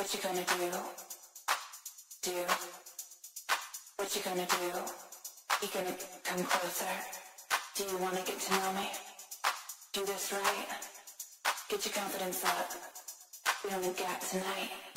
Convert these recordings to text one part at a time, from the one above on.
What you gonna do? Do? What you gonna do? You gonna come closer? Do you wanna get to know me? Do this right. Get your confidence up. We only got tonight.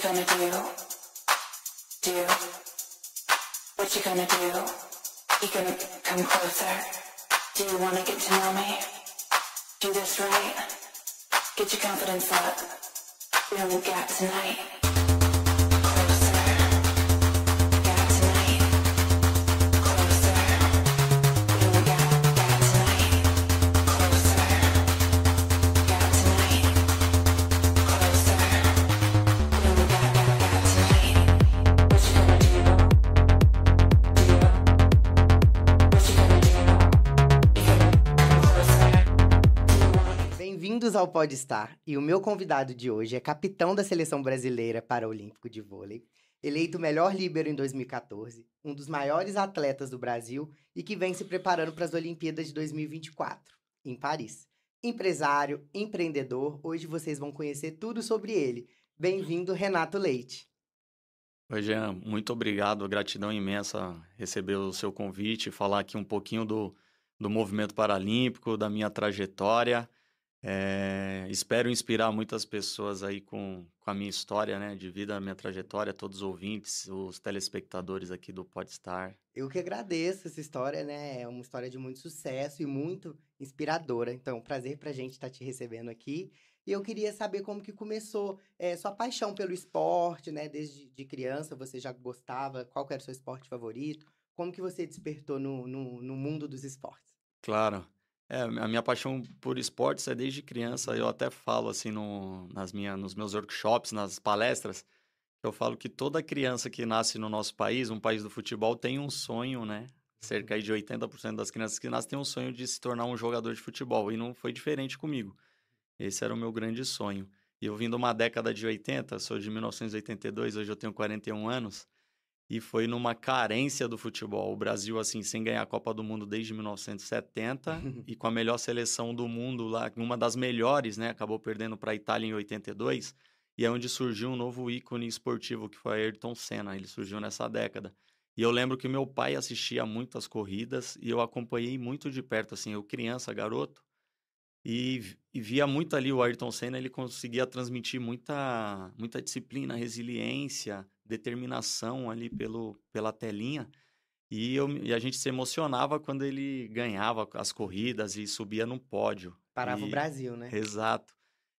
You gonna do? Do? What you gonna do? You gonna come closer? Do you wanna get to know me? Do this right. Get your confidence up. We only got tonight. Bem-vindos ao Podstar e o meu convidado de hoje é capitão da seleção brasileira paraolímpico de vôlei, eleito melhor líbero em 2014, um dos maiores atletas do Brasil e que vem se preparando para as Olimpíadas de 2024, em Paris. Empresário, empreendedor, hoje vocês vão conhecer tudo sobre ele. Bem-vindo, Renato Leite. Oi, Jean, muito obrigado, gratidão imensa receber o seu convite, falar aqui um pouquinho do, do movimento paralímpico, da minha trajetória. É, espero inspirar muitas pessoas aí com, com a minha história, né, de vida, a minha trajetória, todos os ouvintes, os telespectadores aqui do Podstar. Eu que agradeço essa história, né? É uma história de muito sucesso e muito inspiradora. Então, prazer pra gente estar te recebendo aqui. E eu queria saber como que começou eh, sua paixão pelo esporte, né? Desde de criança você já gostava? Qual era o seu esporte favorito? Como que você despertou no, no, no mundo dos esportes? Claro. É, a minha paixão por esportes é desde criança. Eu até falo assim no, nas minha, nos meus workshops, nas palestras, eu falo que toda criança que nasce no nosso país, um país do futebol, tem um sonho, né? Cerca de 80% das crianças que nascem têm um sonho de se tornar um jogador de futebol. E não foi diferente comigo. Esse era o meu grande sonho. E eu vim de uma década de 80, sou de 1982, hoje eu tenho 41 anos. E foi numa carência do futebol. O Brasil, assim, sem ganhar a Copa do Mundo desde 1970 e com a melhor seleção do mundo lá, uma das melhores, né? Acabou perdendo para a Itália em 82. E é onde surgiu um novo ícone esportivo, que foi Ayrton Senna. Ele surgiu nessa década. E eu lembro que meu pai assistia muitas corridas e eu acompanhei muito de perto, assim, eu criança, garoto. E, e via muito ali o Ayrton Senna, ele conseguia transmitir muita, muita disciplina, resiliência, determinação ali pelo, pela telinha. E, eu, e a gente se emocionava quando ele ganhava as corridas e subia no pódio. Parava o E- Brasil, né? Exato.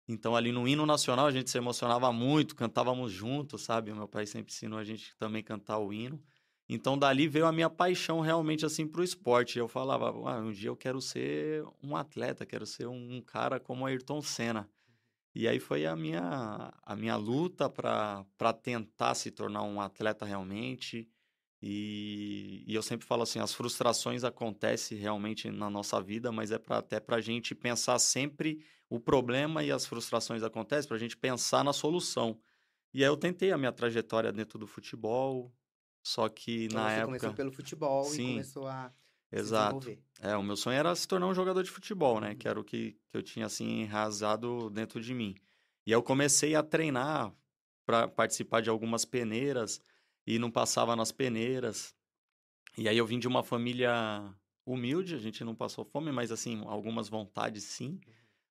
Então, ali no hino nacional, a gente se emocionava muito, cantávamos juntos, sabe? O meu pai sempre ensinou a gente também cantar o hino. Então, dali veio a minha paixão realmente, assim, pro esporte. Eu falava, ah, um dia eu quero ser um atleta, quero ser um, um cara como Ayrton Senna. E aí foi a minha, a minha luta para tentar se tornar um atleta realmente. E, e eu sempre falo assim, as frustrações acontecem realmente na nossa vida, mas é pra, até para a gente pensar sempre o problema e as frustrações acontecem, para a gente pensar na solução. E aí eu tentei a minha trajetória dentro do futebol, só que Então na você época... começou pelo futebol e Sim, começou a Exato. É, o meu sonho era se tornar um jogador de futebol, né? Uhum. Que era o que, que eu tinha, assim, enraizado dentro de mim. E eu comecei a treinar para participar de algumas peneiras e não passava nas peneiras. E aí eu vim de uma família humilde, a gente não passou fome, mas, assim, algumas vontades sim.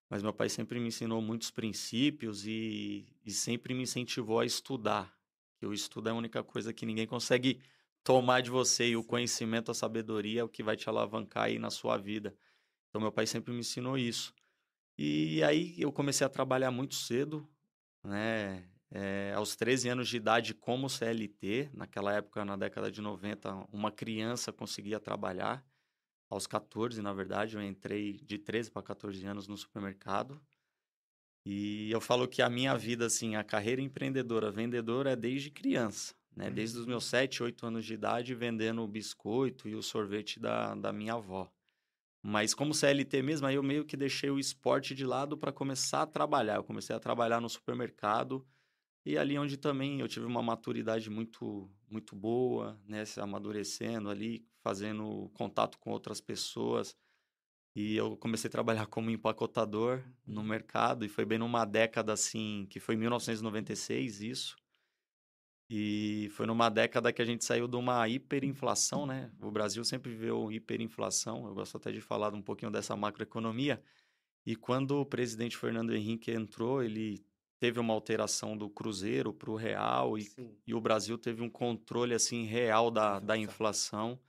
Mas meu pai sempre me ensinou muitos princípios e, e sempre me incentivou a estudar. O estudo é a única coisa que ninguém consegue tomar de você e o conhecimento, a sabedoria é o que vai te alavancar aí na sua vida. Então, meu pai sempre me ensinou isso. E aí eu comecei a trabalhar muito cedo, né? É, aos 13 anos de idade, como CLT, naquela época, na década de 90, uma criança conseguia trabalhar. Aos 14, na verdade, eu entrei de 13 para 14 anos no supermercado. E eu falo que a minha vida, assim, a carreira empreendedora, vendedora é desde criança, né? Desde os meus 7, 8 anos de idade, vendendo o biscoito e o sorvete da, da minha avó. Mas como CLT mesmo, aí eu meio que deixei o esporte de lado para começar a trabalhar. Eu comecei a trabalhar no supermercado e ali onde também eu tive uma maturidade muito muito boa, né, se amadurecendo ali, fazendo contato com outras pessoas. E eu comecei a trabalhar como empacotador no mercado e foi bem numa década assim, que foi 1996 isso. E foi numa década que a gente saiu de uma hiperinflação, né? O Brasil sempre viveu hiperinflação. Eu gosto até de falar um pouquinho dessa macroeconomia. E quando o presidente Fernando Henrique entrou, ele teve uma alteração do cruzeiro para o real e, e o Brasil teve um controle assim real da, da inflação.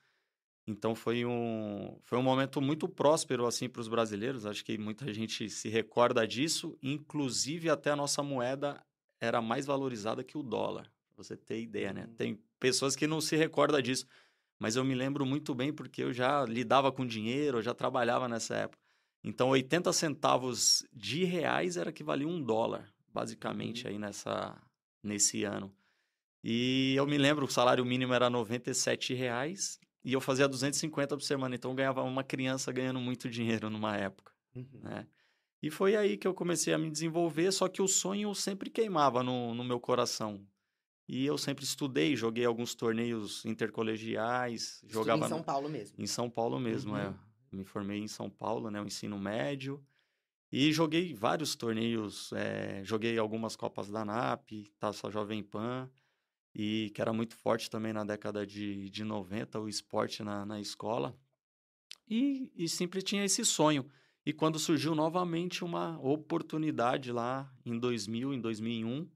Então foi um, foi um momento muito próspero assim para os brasileiros. Acho que muita gente se recorda disso. Inclusive até a nossa moeda era mais valorizada que o dólar. Você ter ideia, né? Hum. Tem pessoas que não se recordam disso, mas eu me lembro muito bem porque eu já lidava com dinheiro, eu já trabalhava nessa época. Então 80 centavos de reais era que valia um dólar, basicamente Uhum. aí nessa nesse ano. E eu me lembro, o salário mínimo era 97 reais e eu fazia 250 por semana, então eu ganhava uma criança ganhando muito dinheiro numa época, Uhum. né? E foi aí que eu comecei a me desenvolver, só que o sonho sempre queimava no, no meu coração. E eu sempre estudei, joguei alguns torneios intercolegiais, Estudo jogava em São Paulo mesmo. em São Paulo mesmo, é. Uhum. Me formei em São Paulo, né? O ensino médio. E joguei vários torneios, eh, joguei algumas Copas da NAP, Taça Jovem Pan, e que era muito forte também na década de, de 90, o esporte na, na escola. E, e sempre tinha esse sonho. E quando surgiu novamente uma oportunidade lá em 2000, em 2001,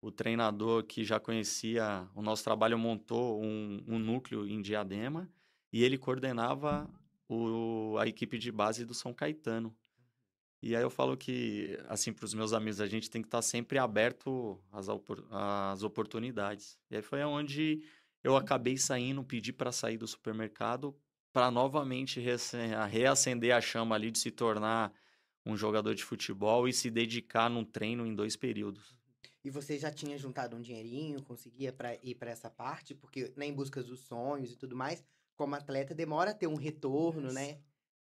o treinador que já conhecia o nosso trabalho montou um, um núcleo em Diadema e ele coordenava o, a equipe de base do São Caetano. E aí eu falo que, assim, para os meus amigos, a gente tem que estar sempre aberto às, opor- às oportunidades. E aí foi onde eu acabei saindo, pedi para sair do supermercado para novamente reacender a chama ali de se tornar um jogador de futebol e se dedicar num treino em dois períodos. E você já tinha juntado um dinheirinho, conseguia pra ir para essa parte? Porque né, em busca dos sonhos e tudo mais, como atleta, demora a ter um retorno, né?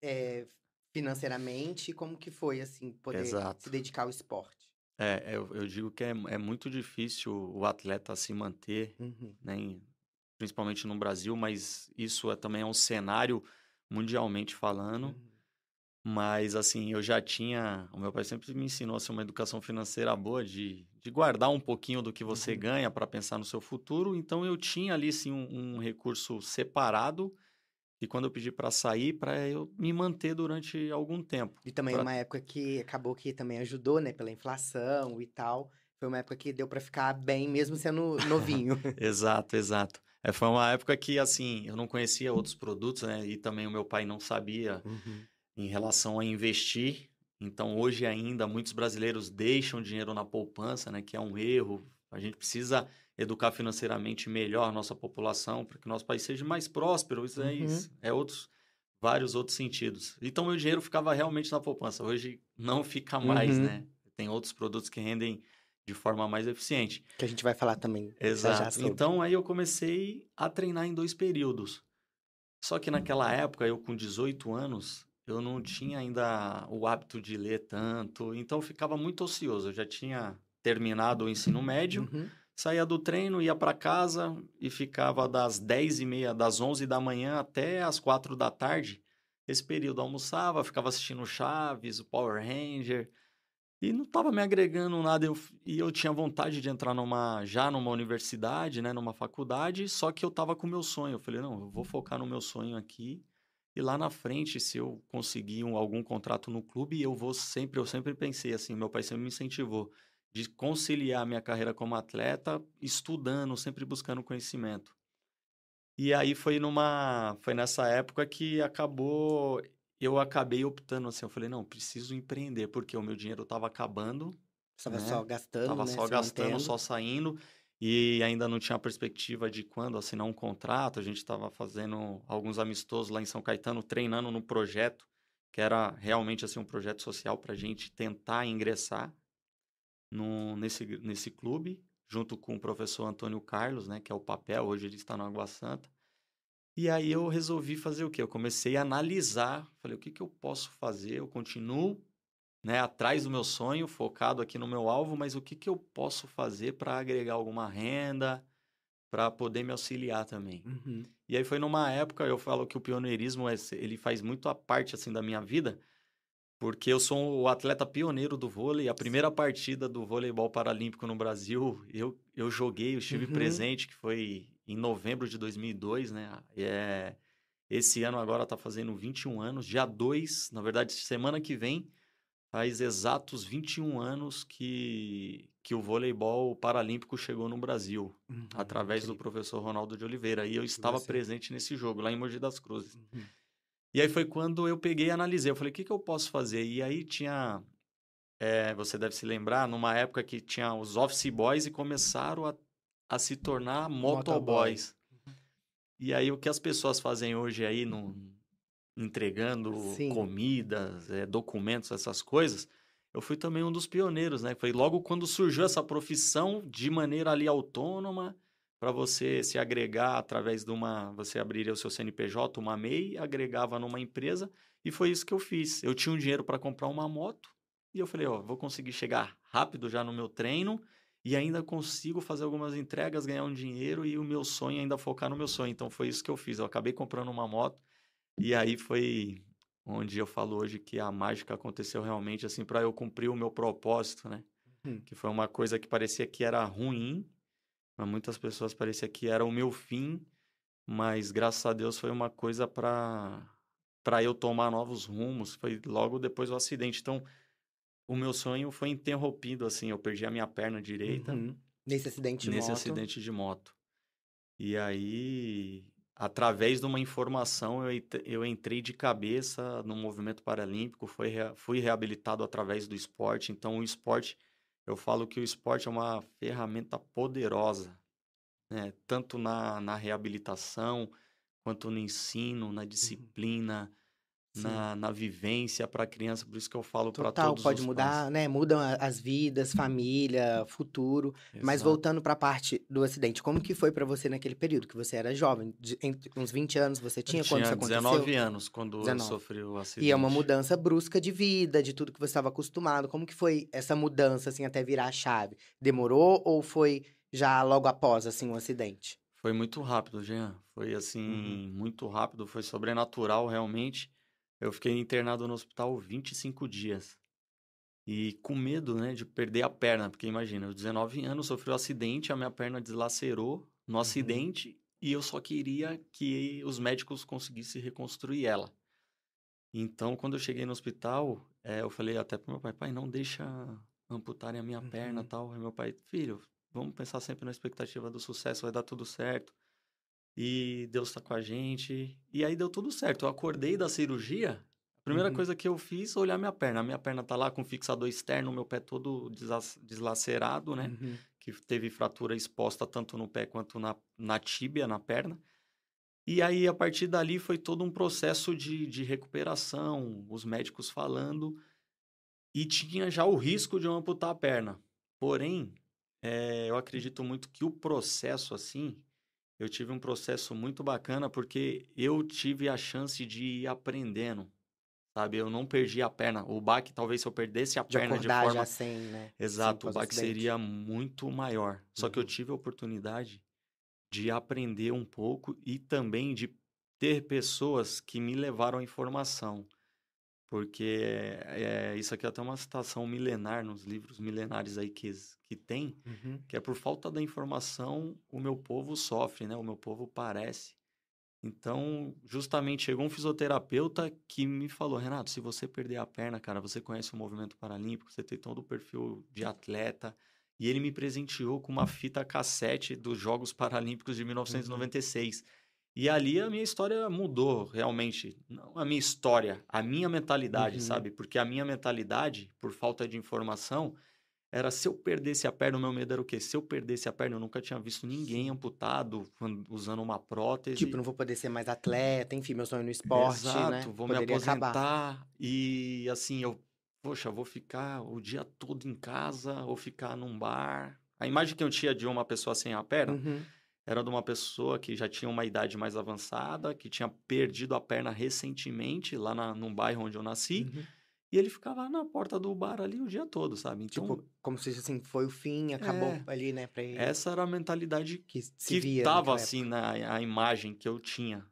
é, financeiramente. Como que foi, assim, poder Exato. se dedicar ao esporte? É, eu, eu digo que é, é muito difícil o atleta se manter Uhum. né, principalmente no Brasil, mas isso é, também é um cenário mundialmente falando. Uhum. Mas, assim, eu já tinha. O meu pai sempre me ensinou assim, uma educação financeira boa, de, de guardar um pouquinho do que você Uhum. ganha para pensar no seu futuro. Então, eu tinha ali, assim, um, um recurso separado. E quando eu pedi para sair, para eu me manter durante algum tempo. E também Pra- uma época que acabou que também ajudou, né? Pela inflação e tal. Foi uma época que deu pra ficar bem, mesmo sendo novinho. Exato, exato. É, foi uma época que, assim, eu não conhecia outros produtos, né? E também o meu pai não sabia Uhum. Em relação a investir. Então, hoje ainda, muitos brasileiros deixam dinheiro na poupança, né? Que é um erro. A gente precisa educar financeiramente melhor a nossa população para que o nosso país seja mais próspero. Isso é, Uhum. isso é outros, vários outros sentidos. Então, meu dinheiro ficava realmente na poupança. Hoje não fica mais, Uhum. né? tem outros produtos que rendem de forma mais eficiente. Que a gente vai falar também. Exato. Então aí eu comecei a treinar em dois períodos. Só que naquela época, eu com 18 anos, eu não tinha ainda o hábito de ler tanto, então ficava muito ocioso. Eu já tinha terminado o ensino médio, Uhum. saía do treino, ia para casa e ficava das 10 e meia, das 11 da manhã até as 4 da tarde. Esse período almoçava, ficava assistindo Chaves, o Power Ranger, e não estava me agregando nada. Eu, e eu tinha vontade de entrar numa, já numa universidade, né, numa faculdade, só que eu estava com o meu sonho. Eu falei, não, eu vou focar no meu sonho aqui. E lá na frente, se eu conseguir um- algum contrato no clube, eu vou sempre, eu sempre pensei assim, meu pai sempre me incentivou de conciliar minha carreira como atleta, estudando, sempre buscando conhecimento. E aí foi numa, foi nessa época que acabou, eu acabei optando assim, eu falei, não, preciso empreender, porque o meu dinheiro estava acabando, Estava né? só gastando, Tava né? só se gastando, mantendo. só saindo. E ainda não tinha perspectiva de quando assinar um contrato. A gente estava fazendo alguns amistosos lá em São Caetano, treinando no projeto, que era realmente assim um projeto social para a gente tentar ingressar no, nesse, nesse clube, junto com o professor Antônio Carlos, né, que é o papel, hoje ele está no Água Santa. E aí eu resolvi fazer o quê? Eu comecei a analisar, falei, o que, que eu posso fazer? Eu continuo né, atrás do meu sonho, focado aqui no meu alvo, mas o que, que eu posso fazer para agregar alguma renda, para poder me auxiliar também. Uhum. E aí foi numa época, eu falo que o pioneirismo, é- ele faz muito a parte, assim, da minha vida, porque eu sou o atleta pioneiro do vôlei, a primeira partida do voleibol paralímpico no Brasil, eu, eu joguei, eu estive Uhum. presente, que foi em novembro de 2002, né? É, esse ano agora tá fazendo 21 anos, dia 2, na verdade, semana que vem, faz exatos 21 anos que, que o voleibol paralímpico chegou no Brasil, Uhum. através do Incrível. professor Ronaldo de Oliveira. E eu estava presente nesse jogo, lá em Mogi das Cruzes. Uhum. E aí foi quando eu peguei e analisei. Eu falei, o que, que eu posso fazer? E aí tinha. é, você deve se lembrar, numa época que tinha os office boys e começaram a, a se tornar motoboys. E aí o que as pessoas fazem hoje aí, no, entregando Sim. comidas, é, documentos, essas coisas, eu fui também um dos pioneiros, né? Foi logo quando surgiu essa profissão de maneira ali autônoma, para você se agregar através de uma. Você abriria o seu CNPJ, uma MEI, agregava numa empresa, e foi isso que eu fiz. Eu tinha um dinheiro para comprar uma moto, e eu falei, ó, vou conseguir chegar rápido já no meu treino, e ainda consigo fazer algumas entregas, ganhar um dinheiro, e o meu sonho é ainda focar no meu sonho. Então foi isso que eu fiz. Eu acabei comprando uma moto, e aí foi onde eu falo hoje que a mágica aconteceu realmente, assim, para eu cumprir o meu propósito, né? Uhum. Que foi uma coisa que parecia que era ruim, para muitas pessoas parecia que era o meu fim, mas graças a Deus foi uma coisa para para eu tomar novos rumos. Foi logo depois do acidente. Então, o meu sonho foi interrompido, assim. Eu perdi a minha perna direita Uhum. Nesse acidente de nesse moto. acidente de moto. E aí, através de uma informação, eu, ent- eu entrei de cabeça no movimento paralímpico, foi, rea- fui reabilitado através do esporte. Então, o esporte, eu falo que o esporte é uma ferramenta poderosa, né? Tanto na, na reabilitação, quanto no ensino, na disciplina, Sim. Na, na vivência para a criança. Por isso que eu falo para todos pode mudar, pais. né? Mudam a- as vidas, família, futuro. Mas Exato. voltando pra parte do acidente, como que foi pra você naquele período que você era jovem? De- uns 20 anos você tinha, Eu quando isso tinha aconteceu? 19 anos quando 19. eu sofri o acidente. E é uma mudança brusca de vida, de tudo que você estava acostumado. Como que foi essa mudança, assim, até virar a chave? Demorou ou foi já logo após, assim, o acidente? Foi muito rápido, Jean. Foi assim, muito rápido, foi sobrenatural realmente. Eu fiquei internado no hospital 25 dias. E com medo, né, de perder a perna, porque imagina, eu 19 anos, sofri um acidente, a minha perna deslacerou no acidente e eu só queria que os médicos conseguissem reconstruir ela. Então, quando eu cheguei no hospital, eh, eu falei até pro meu pai, pai, não deixa amputarem a minha perna Uhum. tal. Aí meu pai, filho, vamos pensar sempre na expectativa do sucesso, vai dar tudo certo. E Deus tá com a gente. E aí deu tudo certo. Eu acordei da cirurgia, a primeira Uhum. coisa que eu fiz foi olhar minha perna. A minha perna tá lá com fixador externo, meu pé todo deslacerado, né? Uhum. que teve fratura exposta tanto no pé quanto na, na tíbia, na perna. E aí, a partir dali, foi todo um processo de, de recuperação, os médicos falando. E tinha já o risco de eu amputar a perna. Porém, eh, eu acredito muito que o processo, assim, eu tive um processo muito bacana porque eu tive a chance de ir aprendendo, sabe? Eu não perdi a perna. O baque, talvez, se eu perdesse a De perna de forma já sem, né? Exato, o Sim, baque seria muito maior. Só que eu Uhum. tive a oportunidade de aprender um pouco e também de ter pessoas que me levaram a informação. Porque é, isso aqui é até uma citação milenar nos livros milenares aí que, que tem, Uhum. que é por falta da informação o meu povo sofre, né? O meu povo parece. Então, justamente chegou um fisioterapeuta que me falou, Renato, se você perder a perna, cara, você conhece o movimento paralímpico, você tem todo o perfil de atleta. E ele me presenteou com uma fita cassete dos Jogos Paralímpicos de 1996. E ali a minha história mudou, realmente. Não a minha história, a minha mentalidade, Uhum. sabe? Porque a minha mentalidade, por falta de informação, era se eu perdesse a perna, o meu medo era o quê? Se eu perdesse a perna, eu nunca tinha visto ninguém amputado usando uma prótese. Tipo, não vou poder ser mais atleta, enfim, meu sonho no esporte, Exato, né? vou me Poderia acabar. aposentar e assim, eu, poxa, vou ficar o dia todo em casa ou ficar num bar. A imagem que eu tinha de uma pessoa sem a perna Uhum. Era de uma pessoa que já tinha uma idade mais avançada, que tinha perdido a perna recentemente lá na, num bairro onde eu nasci, Uhum. e ele ficava na porta do bar ali o dia todo, sabe? Então, Tipo, como se assim, foi o fim, acabou É. ali, né, pra ele. essa era a mentalidade que se que tava assim na a imagem que eu tinha.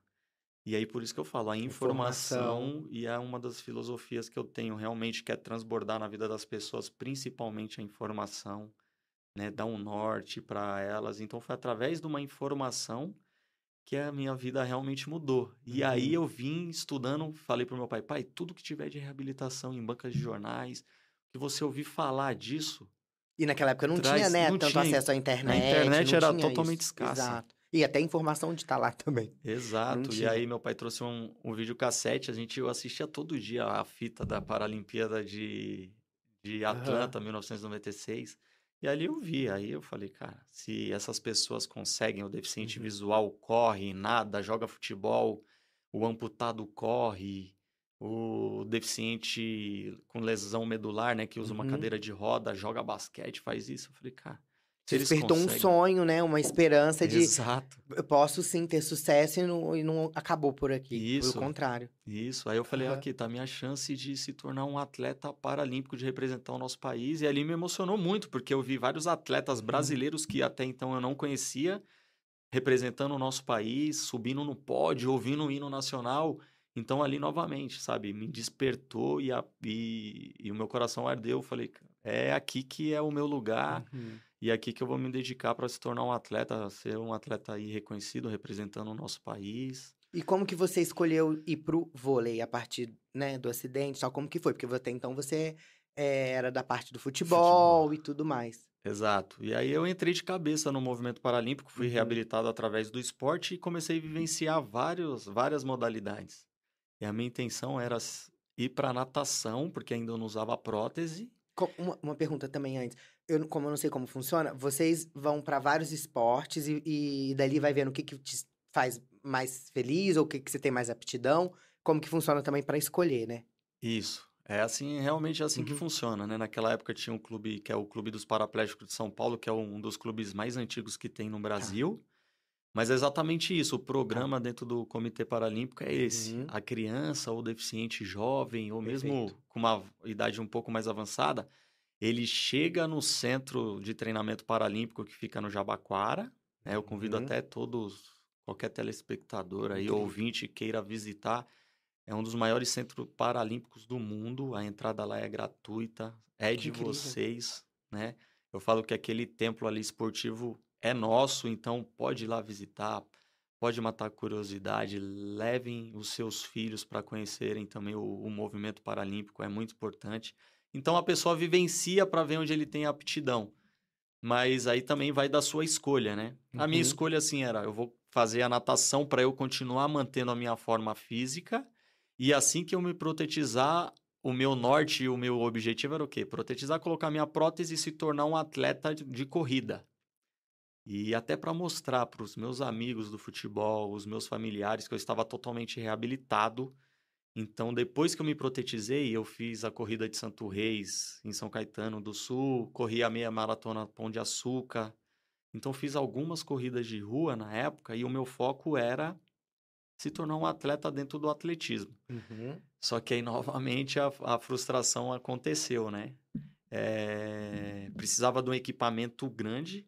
E aí por isso que eu falo, a informação, Informação. e é uma das filosofias que eu tenho realmente que é transbordar na vida das pessoas, principalmente a informação, né, dar um norte para elas. Então foi através de uma informação que a minha vida realmente mudou. E aí Uhum. eu vim estudando, falei pro meu pai, pai, tudo que tiver de reabilitação em bancas de jornais, que você ouvir falar disso, E naquela época não Traz- tinha, né, não tanto tinha- acesso à internet. internet não era totalmente isso. escassa. Exato. E até informação de estar lá também. Exato. E aí meu pai trouxe um, um videocassete, a gente eu assistia todo dia a fita da Paralimpíada de, de. Atlanta, 1996. E ali eu vi, aí eu falei, cara, se essas pessoas conseguem, o deficiente Uhum. visual corre, nada, joga futebol, o amputado corre, o deficiente com lesão medular, né, que usa uma Uhum. cadeira de roda, joga basquete, faz isso. Eu falei, cara, se Despertou um conseguem... sonho, né, uma esperança de Exato. eu posso sim ter sucesso e não, e não acabou por aqui. Isso. Pelo contrário. Isso, aí eu falei, Aham. aqui tá a minha chance de se tornar um atleta paralímpico, de representar o nosso país. E ali me emocionou muito, porque eu vi vários atletas Uhum. brasileiros que até então eu não conhecia, representando o nosso país, subindo no pódio, ouvindo o hino nacional. Então ali novamente, sabe, me despertou e, a- e- e o meu coração ardeu. Eu falei, é aqui que é o meu lugar. Uhum. E é aqui que eu vou me dedicar para se tornar um atleta, ser um atleta aí reconhecido, representando o nosso país. E como que você escolheu ir pro vôlei a partir, né, do acidente? Só como que foi? Porque até então você eh, era da parte do futebol, Futebol. e tudo mais. Exato. E aí eu entrei de cabeça no movimento paralímpico, fui Uhum. reabilitado através do esporte e comecei a vivenciar vários, várias modalidades. E a minha intenção era ir para natação, porque ainda não usava prótese. Uma, uma pergunta também antes. Eu, como eu não sei como funciona, vocês vão pra vários esportes e, e dali vai vendo o que, que te faz mais feliz ou o que, que você tem mais aptidão. Como que funciona também pra escolher, né? Isso. É assim, realmente é assim que Uhum. funciona, né? Naquela época tinha um clube que é o Clube dos Paraplégicos de São Paulo, que é um dos clubes mais antigos que tem no Brasil. Mas é exatamente isso, o programa dentro do Comitê Paralímpico é esse. Uhum. A criança ou deficiente jovem, ou mesmo Perfeito. com uma idade um pouco mais avançada, ele chega no centro de treinamento paralímpico que fica no Jabaquara. né? Eu convido Uhum. até todos, qualquer telespectador aí, Incrível. ouvinte, queira visitar. É um dos maiores centros paralímpicos do mundo. A entrada lá é gratuita, é Que de incrível. vocês, né? Eu falo que aquele templo ali esportivo é nosso, então pode ir lá visitar, pode matar a curiosidade, levem os seus filhos para conhecerem também o, o movimento paralímpico, é muito importante. Então a pessoa vivencia para ver onde ele tem aptidão. Mas aí também vai da sua escolha, né? A minha Uhum. escolha assim era, eu vou fazer a natação para eu continuar mantendo a minha forma física e assim que eu me protetizar, o meu norte e o meu objetivo era o quê? Protetizar, colocar minha prótese e se tornar um atleta de corrida. E até para mostrar para os meus amigos do futebol, os meus familiares, que eu estava totalmente reabilitado Então, depois que eu me protetizei, eu fiz a corrida de Santo Reis, em São Caetano do Sul, corri a meia maratona Pão de Açúcar. Então, fiz algumas corridas de rua na época e o meu foco era se tornar um atleta dentro do atletismo. Uhum. Só que aí, novamente, a, a frustração aconteceu, né? É, precisava de um equipamento grande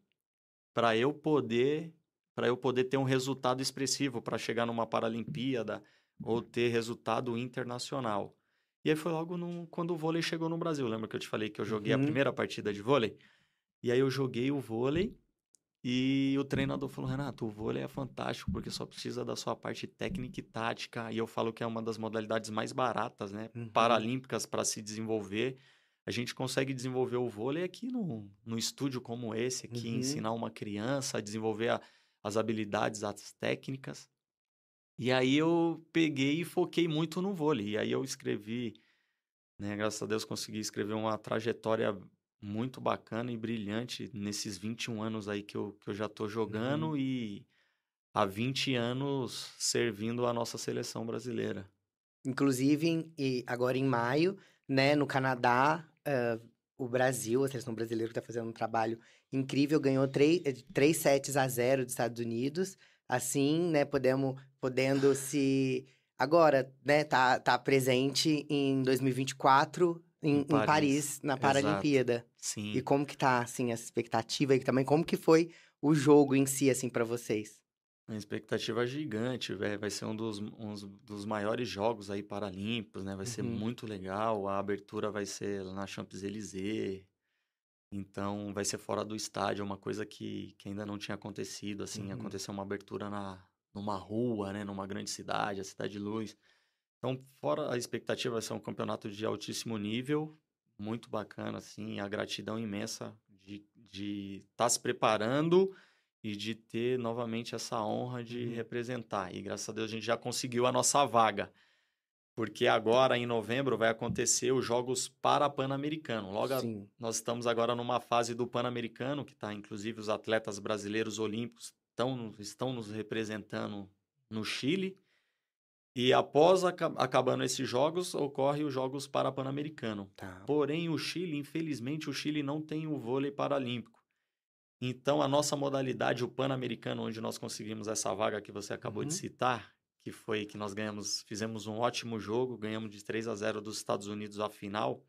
para eu poder para eu poder ter um resultado expressivo para chegar numa Paralimpíada ou ter resultado internacional. E aí foi logo num- quando o vôlei chegou no Brasil. Lembra que eu te falei que eu joguei a Uhum. primeira partida de vôlei? E aí eu joguei o vôlei e o treinador falou: Renato, o vôlei é fantástico porque só precisa da sua parte técnica e tática. E eu falo que é uma das modalidades mais baratas, né? Uhum. Paralímpicas para se desenvolver. A gente consegue desenvolver o vôlei aqui no, no estúdio como esse, aqui, Uhum. ensinar uma criança a desenvolver a- as habilidades, as técnicas. E aí eu peguei e foquei muito no vôlei. E aí eu escrevi, né? Graças a Deus consegui escrever uma trajetória muito bacana e brilhante nesses 21 anos aí que eu, que eu já tô jogando Uhum. e há 20 anos servindo a nossa seleção brasileira. Inclusive, em- e agora em maio, né, no Canadá, ah, o Brasil, a seleção brasileira que tá fazendo um trabalho incrível, ganhou três, eh, três sets a zero dos Estados Unidos. Assim, né, podemos, podendo se... Agora, né, tá, tá presente em 2024 em, Em em Paris, Paris, na exato. Paralimpíada. Sim. E como que tá, assim, essa expectativa e também como que foi o jogo em si, assim, pra vocês? A expectativa é gigante, velho. Vai ser um dos, uns dos maiores jogos aí paralímpicos, né? Vai ser Uhum. muito legal. A abertura vai ser na Champs-Élysées. Então, vai ser fora do estádio, é uma coisa que, que ainda não tinha acontecido, assim. Uhum. Aconteceu uma abertura na, numa rua, né? Numa grande cidade, a Cidade de Luz. Então, fora a expectativa, vai ser um campeonato de altíssimo nível, muito bacana, assim. A gratidão imensa de estar de tá se preparando e de ter novamente essa honra de Uhum. representar. E graças a Deus a gente já conseguiu a nossa vaga. Porque agora, em novembro, vai acontecer os Jogos Parapan-Americano. Logo, a- nós estamos agora numa fase do Pan-Americano, que está, inclusive, os atletas brasileiros olímpicos estão, estão nos representando no Chile. E após aca- acabando esses jogos, ocorre os Jogos Parapan-Americano. Tá. Porém, o Chile, infelizmente, o Chile não tem o vôlei paralímpico. Então, a nossa modalidade, o Pan-Americano, onde nós conseguimos essa vaga que você acabou de Uhum. citar, que foi que nós ganhamos, fizemos um ótimo jogo, ganhamos de 3 a 0 dos Estados Unidos a final.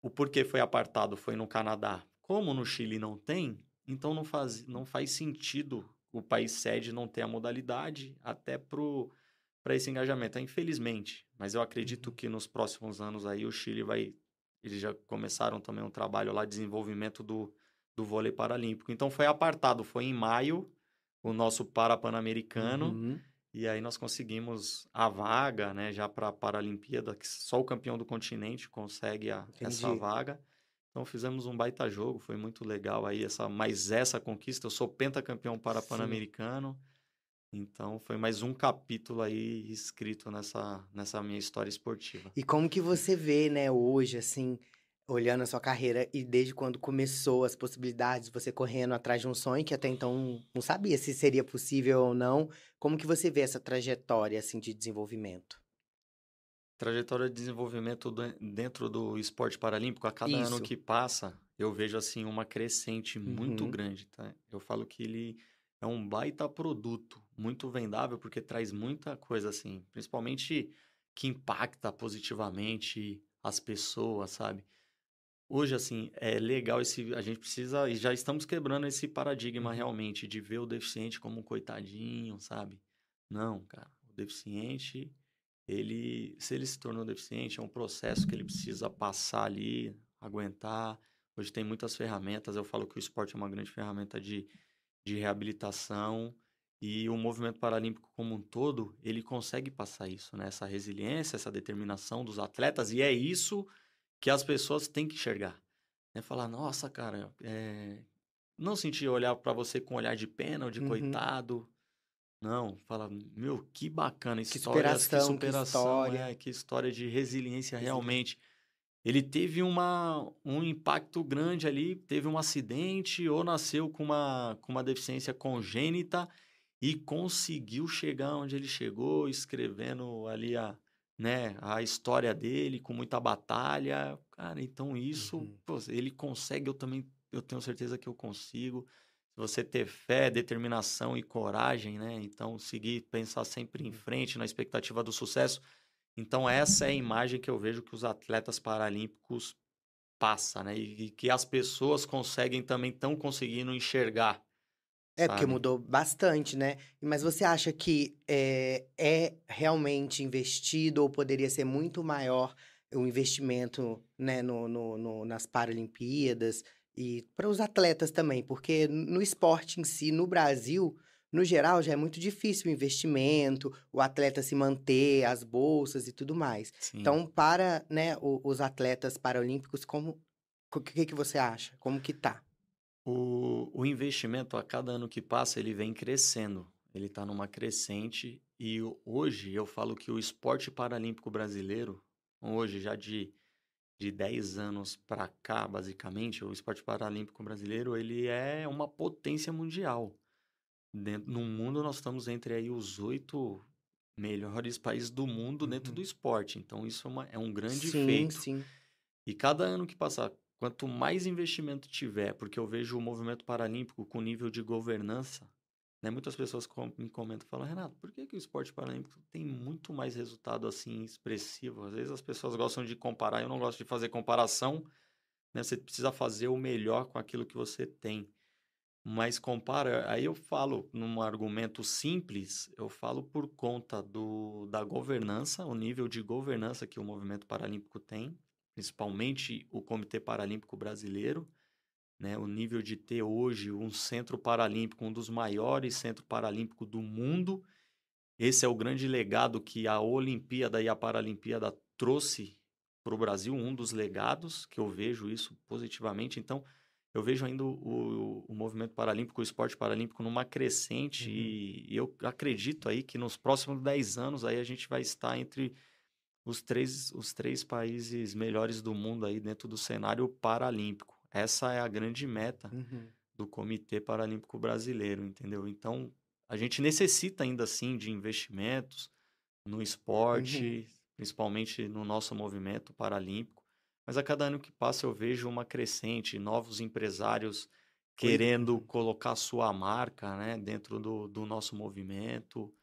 O porquê foi apartado foi no Canadá. Como no Chile não tem, então não faz, não faz sentido o país sede não ter a modalidade até para esse engajamento. Infelizmente, mas eu acredito que nos próximos anos aí o Chile vai. Eles já começaram também um trabalho lá de desenvolvimento do, do vôlei paralímpico. Então foi apartado, foi em maio, o nosso Parapan-Americano. Uhum. E aí nós conseguimos a vaga, né, já para a Paralimpíada, que só o campeão do continente consegue a- essa vaga. Então fizemos um baita jogo, foi muito legal aí essa, mais essa conquista. Eu sou pentacampeão para. Pan-Americano. Então foi mais um capítulo aí escrito nessa, nessa minha história esportiva. E como que você vê, né, hoje, assim, olhando a sua carreira e desde quando começou as possibilidades, você correndo atrás de um sonho que até então não sabia se seria possível ou não, como que você vê essa trajetória, assim, de desenvolvimento? Trajetória de desenvolvimento do- dentro do esporte paralímpico, a cada ano Isso. que passa, eu vejo assim uma crescente muito Uhum. grande, tá? Eu falo que ele é um baita produto, muito vendável, porque traz muita coisa assim, principalmente que impacta positivamente as pessoas, sabe? Hoje, assim, é legal esse. A gente precisa. E já estamos quebrando esse paradigma Uhum. realmente de ver o deficiente como um coitadinho, sabe? Não, cara. O deficiente, ele. Se ele se tornou deficiente, é um processo que ele precisa passar ali, aguentar. Hoje tem muitas ferramentas. Eu falo que o esporte é uma grande ferramenta de, de reabilitação. E o movimento paralímpico como um todo, ele consegue passar isso, né? Essa resiliência, essa determinação dos atletas. E é isso que as pessoas têm que enxergar. Né? Falar, nossa, cara, é... não sentir olhar para você com olhar de pena ou de Uhum. coitado. Não, fala, meu, que bacana Que histórias, superação, que história. é, que história de resiliência realmente. Ele teve uma, um impacto grande ali, teve um acidente ou nasceu com uma, com uma deficiência congênita e conseguiu chegar onde ele chegou, escrevendo ali a, né, a história dele com muita batalha. Cara, então isso, Uhum. pô, ele consegue, eu também, eu tenho certeza que eu consigo. Se você ter fé, determinação e coragem, né? Então, seguir, pensar sempre em Uhum. frente, na expectativa do sucesso. Então, essa é a imagem que eu vejo que os atletas paralímpicos passa, né? E, e que as pessoas conseguem também estão conseguindo enxergar. É, porque sabe? mudou bastante, né? Mas você acha que é, é realmente investido ou poderia ser muito maior o investimento né, no, no- no- nas Paralimpíadas e para os atletas também? Porque no esporte em si, no Brasil, no geral, já é muito difícil o investimento, o atleta se manter, as bolsas e tudo mais. Sim. Então, para né, os atletas paralímpicos, como o que, que você acha? Como que tá? O, o investimento, a cada ano que passa, ele vem crescendo. Ele está numa crescente. E hoje eu falo que o esporte paralímpico brasileiro, hoje já de, de 10 anos para cá, basicamente, o esporte paralímpico brasileiro, ele é uma potência mundial. Dentro, no mundo, nós estamos entre aí os oito melhores países do mundo dentro Uhum. do esporte. Então, isso é, uma- é um grande sim, feito. sim. E cada ano que passar, quanto mais investimento tiver, porque eu vejo o movimento paralímpico com nível de governança, né? Muitas pessoas com- me comentam, falam, Renato, por que, que o esporte paralímpico tem muito mais resultado assim expressivo? Às vezes as pessoas gostam de comparar, eu não gosto de fazer comparação, né? Você precisa fazer o melhor com aquilo que você tem. Mas compara, aí eu falo num argumento simples, eu falo por conta do, da governança, o nível de governança que o movimento paralímpico tem, principalmente o Comitê Paralímpico Brasileiro, né, o nível de ter hoje um centro paralímpico, um dos maiores centros paralímpicos do mundo. Esse é o grande legado que a Olimpíada e a Paralimpíada trouxe para o Brasil, um dos legados que eu vejo isso positivamente. Então, eu vejo ainda o, o, movimento paralímpico, o esporte paralímpico numa crescente Uhum. e, e eu acredito aí que nos próximos 10 anos aí a gente vai estar entre os três, os três países melhores do mundo aí dentro do cenário paralímpico. Essa é a grande meta Uhum. do Comitê Paralímpico Brasileiro, entendeu? Então, a gente necessita ainda assim de investimentos no esporte, principalmente no nosso movimento paralímpico. Mas a cada ano que passa eu vejo uma crescente, novos empresários Pois- querendo uhum. colocar sua marca, né, dentro do, do nosso movimento,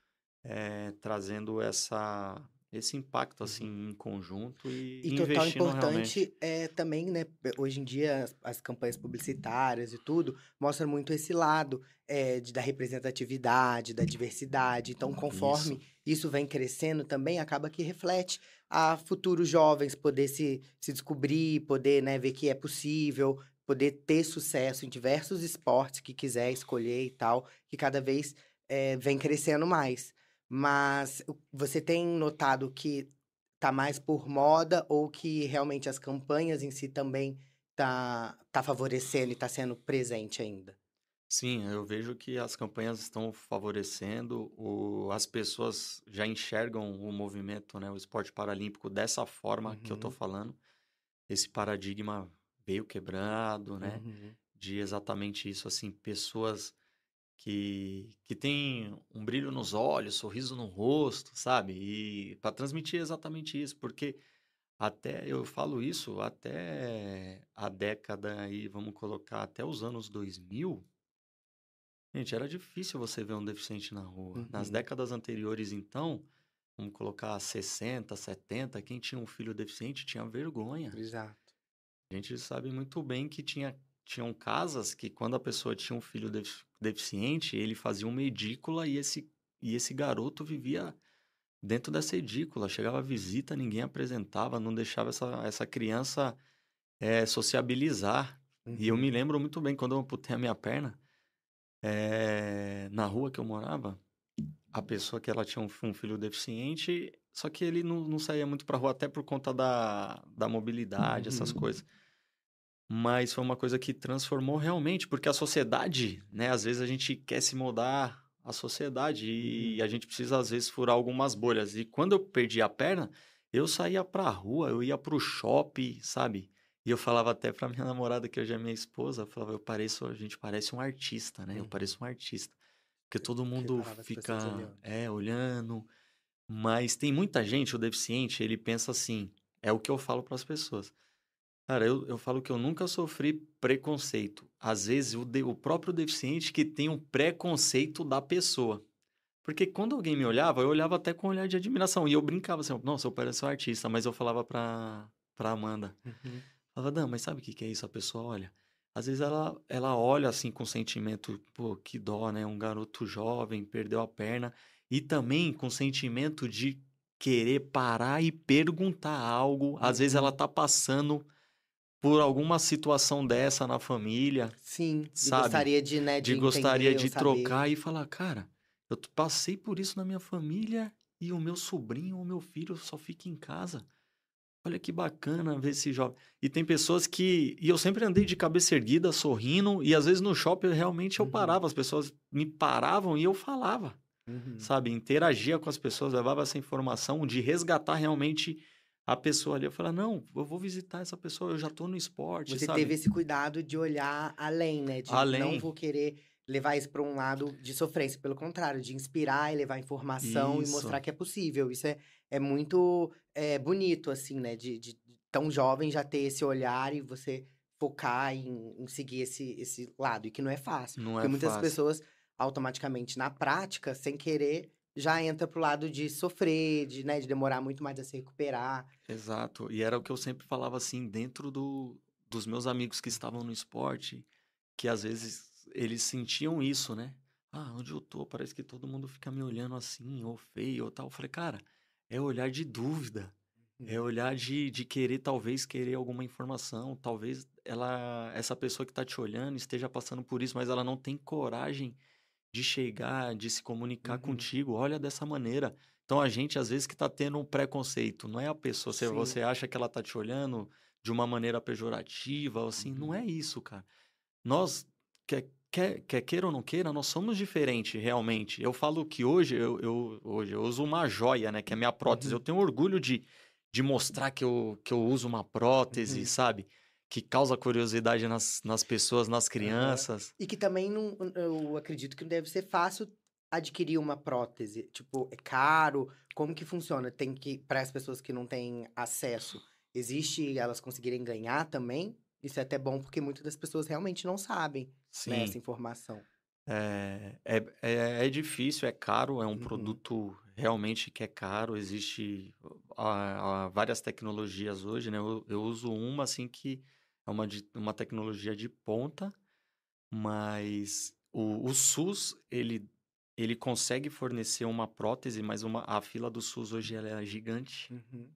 eh, trazendo essa esse impacto assim em conjunto e, Uhum. E total investindo realmente. importante é também, né? Hoje em dia, as, as campanhas publicitárias e tudo mostram muito esse lado é, de, da representatividade, da diversidade. Então, conforme isso. vem crescendo também, acaba que reflete a futuros jovens poder se, se descobrir, poder né, ver que é possível, poder ter sucesso em diversos esportes que quiser escolher e tal, que cada vez é, vem crescendo mais. Mas você tem notado que tá mais por moda ou que realmente as campanhas em si também tá, tá favorecendo e tá sendo presente ainda? Sim, eu vejo que as campanhas estão favorecendo, o, as pessoas já enxergam o movimento, né, o esporte paralímpico dessa forma que eu tô Uhum. falando. Esse paradigma veio quebrado, né? Uhum. De exatamente isso, assim, pessoas que, que têm um brilho nos olhos, sorriso no rosto, sabe? E para transmitir exatamente isso, porque até eu falo isso até a década aí, vamos colocar até os anos 2000, gente, era difícil você ver um deficiente na rua. Nas Uhum. décadas anteriores, então, vamos colocar 60, 70, quem tinha um filho deficiente tinha vergonha. Exato. A gente sabe muito bem que tinha, tinham casas que quando a pessoa tinha um filho def- deficiente, ele fazia uma edícula e esse, e esse garoto vivia dentro dessa edícula. Chegava visita, ninguém apresentava, não deixava essa, essa criança eh, sociabilizar. E eu Uhum. me lembro muito bem quando eu amputei a minha perna, eh, na rua que eu morava, a pessoa que ela tinha um, um filho deficiente, só que ele não, não saía muito pra rua, até por conta da, da mobilidade, essas Uhum. coisas. Mas foi uma coisa que transformou realmente, porque a sociedade, né? Às vezes a gente quer se mudar à sociedade e a gente precisa, às vezes, furar algumas bolhas. E quando eu perdi a perna, eu saía pra rua, eu ia pro shopping, sabe? E eu falava até pra minha namorada, que hoje é minha esposa, eu falava, eu pareço, a gente parece um artista, né? Eu Uhum. pareço um artista. Porque todo mundo fica, é, olhando. Mas tem muita gente, o deficiente, ele pensa assim, é o que eu falo para as pessoas. Cara, eu, eu falo que eu nunca sofri preconceito. Às vezes, o, de- o próprio deficiente que tem um preconceito da pessoa. Porque quando alguém me olhava, eu olhava até com um olhar de admiração. E eu brincava assim, nossa, eu pareço um artista. Mas eu falava pra, pra Amanda. Uhum. Falava, Dan, mas sabe o que, que é isso? A pessoa olha. Às vezes ela, ela olha assim com sentimento, pô, que dó, né? Um garoto jovem, perdeu a perna. E também com sentimento de querer parar e perguntar algo. Às vezes ela tá passando por alguma situação dessa na família, Sim, Sabe? gostaria de, né, de de gostaria de ou saber. trocar e falar, cara, eu passei por isso na minha família e o meu sobrinho, o meu filho só fica em casa. Olha que bacana ver esse jovem. E tem pessoas que. E eu sempre andei de cabeça erguida, sorrindo, e às vezes no shopping realmente eu Uhum. parava, as pessoas me paravam e eu falava, Uhum. sabe? Interagia com as pessoas, levava essa informação de resgatar realmente a pessoa ali. Eu falava, não, eu vou visitar essa pessoa, eu já tô no esporte, Você sabe? teve esse cuidado de olhar além, né? De não Além. vou querer levar isso para um lado de sofrência, pelo contrário, de inspirar e levar informação Isso. e mostrar que é possível. Isso é, é muito é, bonito, assim, né? De, de tão jovem já ter esse olhar e você focar em, em seguir esse, esse lado. E que não é fácil. Não Porque é muitas fácil. pessoas, automaticamente, na prática, sem querer, já entra pro lado de sofrer, de, né, de demorar muito mais a se recuperar. Exato. E era o que eu sempre falava assim, dentro do, dos meus amigos que estavam no esporte, que às vezes eles sentiam isso, né? Ah, onde eu tô, parece que todo mundo fica me olhando assim, ou feio, ou tal. Eu falei, cara, é olhar de dúvida. É olhar de, de querer, talvez, querer alguma informação. Talvez ela, essa pessoa que tá te olhando esteja passando por isso, mas ela não tem coragem de chegar, de se comunicar Uhum. contigo. Olha dessa maneira. Então, a gente, às vezes, que tá tendo um preconceito. Não é a pessoa. Você, Sim. você acha que ela tá te olhando de uma maneira pejorativa, assim. Não Uhum. é isso, cara. Nós, quer, quer, quer queira ou não queira, nós somos diferentes, realmente. Eu falo que hoje eu, eu, hoje eu uso uma joia, né? Que é a minha prótese. Uhum. Eu tenho orgulho de, de mostrar que eu, que eu uso uma prótese, Uhum. sabe? Que causa curiosidade nas, nas pessoas, nas crianças. E que também não, eu acredito que não deve ser fácil adquirir uma prótese. Tipo, é caro? Como que funciona? Tem que, para as pessoas que não têm acesso, existe elas conseguirem ganhar também? Isso é até bom porque muitas das pessoas realmente não sabem né, essa informação. É, é, é, é difícil, é caro, é um Uhum. produto realmente que é caro. Existe ah, ah, várias tecnologias hoje, né? Eu, eu uso uma assim que é uma, uma tecnologia de ponta, mas o, o SUS ele, ele consegue fornecer uma prótese, mas uma, a fila do SUS hoje ela é gigante. Uhum.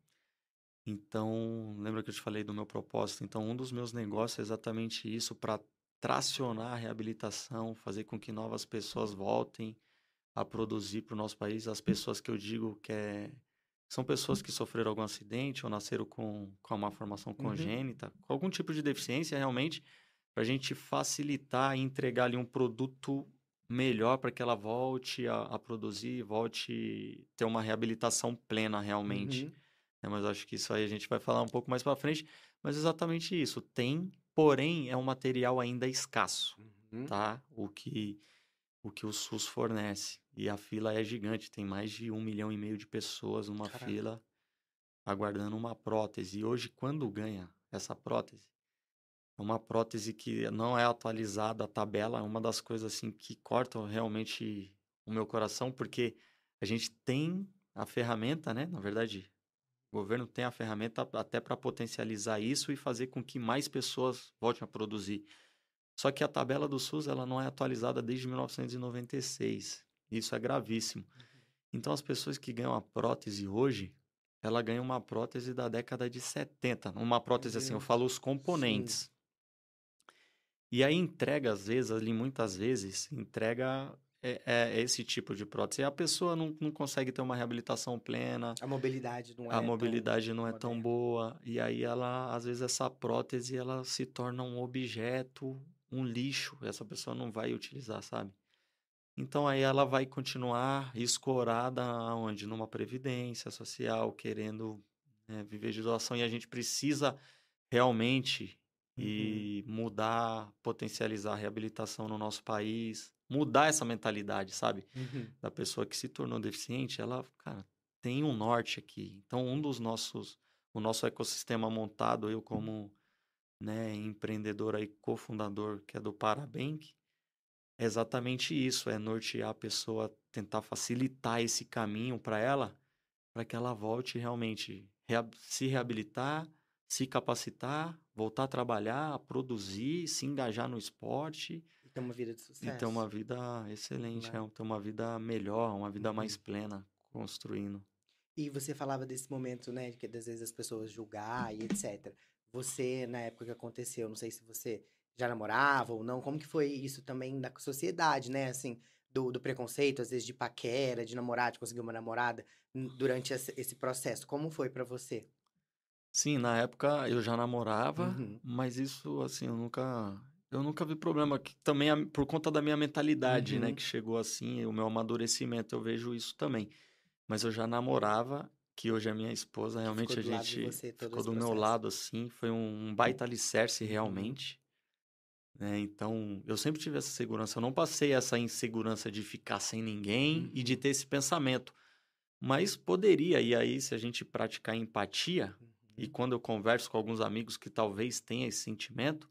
Então, lembra que eu te falei do meu propósito? Então, um dos meus negócios é exatamente isso, para tracionar a reabilitação, fazer com que novas pessoas voltem a produzir para o nosso país. As pessoas que eu digo que é- são pessoas que sofreram algum acidente ou nasceram com, com uma formação Uhum. congênita, com algum tipo de deficiência, realmente, para a gente facilitar e entregar ali um produto melhor para que ela volte a, a produzir, volte a ter uma reabilitação plena realmente Uhum. né, mas acho que isso aí a gente vai falar um pouco mais para frente. Mas exatamente isso. Tem, porém, é um material ainda escasso, Uhum. tá? O que o que o SUS fornece. E a fila é gigante. Tem mais de um milhão e meio de pessoas numa fila aguardando uma prótese. E hoje, quando ganha essa prótese, é uma prótese que não é atualizada a tabela. É uma das coisas assim que cortam realmente o meu coração, porque a gente tem a ferramenta, né? Na verdade, o governo tem a ferramenta até para potencializar isso e fazer com que mais pessoas voltem a produzir. Só que a tabela do SUS ela não é atualizada desde 1996. Isso é gravíssimo. Então as pessoas que ganham a prótese hoje, ela ganha uma prótese da década de 70. Uma prótese assim, eu falo os componentes. E aí entrega, às vezes, ali muitas vezes, entrega é, é esse tipo de prótese. E a pessoa não, não consegue ter uma reabilitação plena, A mobilidade não é a tão mobilidade não é tão boa. E aí ela, às vezes, essa prótese ela se torna um objeto, um lixo. Essa pessoa não vai utilizar, sabe? Então aí ela vai continuar escorada onde? Numa previdência social, querendo né, viver de doação. E a gente precisa realmente Uhum. e mudar, potencializar a reabilitação no nosso país, mudar essa mentalidade, sabe? Uhum. Da pessoa que se tornou deficiente, ela, cara, tem um norte aqui. Então, um dos nossos, o nosso ecossistema montado, eu como né, empreendedor aí, cofundador, que é do Parabank, é exatamente isso, é nortear a pessoa, tentar facilitar esse caminho para ela, para que ela volte realmente rea- se reabilitar, se capacitar, voltar a trabalhar, a produzir, se engajar no esporte E ter uma vida de sucesso. e ter uma vida excelente, Né? é, ter uma vida melhor, uma vida mais Uhum. plena, construindo. E você falava desse momento, né, que às vezes as pessoas julgar e etc. Você, na época que aconteceu, não sei se você já namorava ou não, como que foi isso também da sociedade, né, assim, do, do preconceito, às vezes de paquera, de namorar, de conseguir uma namorada, durante esse, esse processo, como foi pra você? Sim, na época eu já namorava, Uhum. mas isso, assim, eu nunca, eu nunca vi problema. Que também por conta da minha mentalidade, né, Uhum. que chegou assim, o meu amadurecimento, eu vejo isso também. Mas eu já namorava, que hoje é minha esposa, realmente ficou a do gente você todo ficou do meu lado, assim, foi um, baita alicerce Uhum. realmente. né? Então, eu sempre tive essa segurança. Eu não passei essa insegurança de ficar sem ninguém e de Uhum. ter esse pensamento. Mas poderia, e aí, se a gente praticar empatia, e Uhum. quando eu converso com alguns amigos que talvez tenham esse sentimento,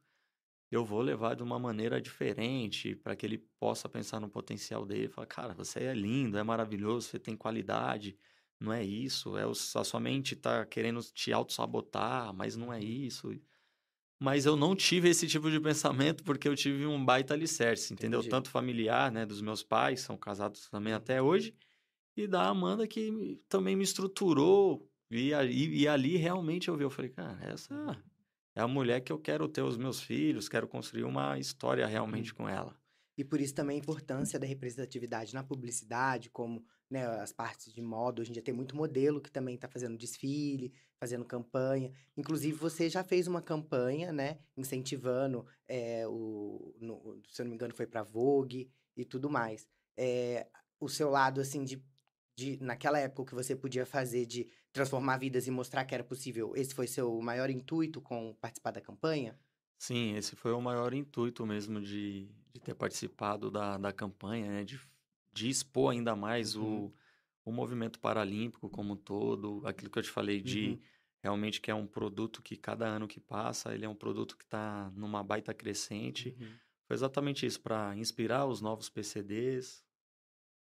eu vou levar de uma maneira diferente para que ele possa pensar no potencial dele. Falar, cara, você é lindo, é maravilhoso, você tem qualidade. Não é isso, é o, a sua mente tá querendo te auto-sabotar, mas não é Uhum. isso. Mas eu não tive esse tipo de pensamento porque eu tive um baita alicerce, entendeu? Entendi. Tanto familiar, né, dos meus pais, são casados também até hoje, e da Amanda que também me estruturou. E, aí- e ali realmente eu vi, eu falei, cara, essa é a mulher que eu quero ter os meus filhos, quero construir uma história realmente com ela. E por isso também a importância da representatividade na publicidade, como né, as partes de moda. Hoje em dia tem muito modelo que também está fazendo desfile, fazendo campanha. Inclusive, você já fez uma campanha, né? Incentivando é, o. no- se eu não me engano, foi para Vogue e tudo mais. É, o seu lado, assim, de, de. Naquela época o que você podia fazer de transformar vidas e mostrar que era possível. Esse foi seu maior intuito com participar da campanha? Sim, esse foi o maior intuito mesmo de, de ter participado da, da campanha, né? De, de expor ainda mais Uhum. o, o movimento paralímpico como um todo, aquilo que eu te falei de Uhum. realmente que é um produto que cada ano que passa, ele é um produto que está numa baita crescente. Uhum. Foi exatamente isso, para inspirar os novos PCDs,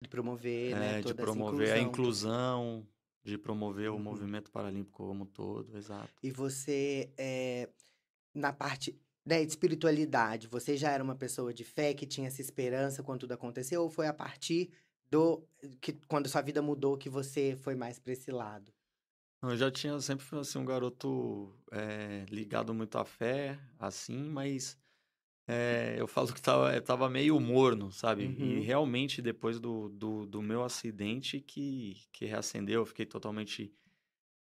De promover, né? é, de Toda essa promover a inclusão. inclusão, de promover o Uhum. movimento paralímpico como um todo, exato. E você, eh, na parte né, de espiritualidade, você já era uma pessoa de fé que tinha essa esperança quando tudo aconteceu? Ou foi a partir do. que quando sua vida mudou que você foi mais pra esse lado? Eu já tinha sempre assim, um garoto eh, ligado muito à fé, assim, mas eh, eu falo que tava, eh, tava meio morno, sabe? E Uhum. realmente depois do, do, do meu acidente que, que reacendeu, eu fiquei totalmente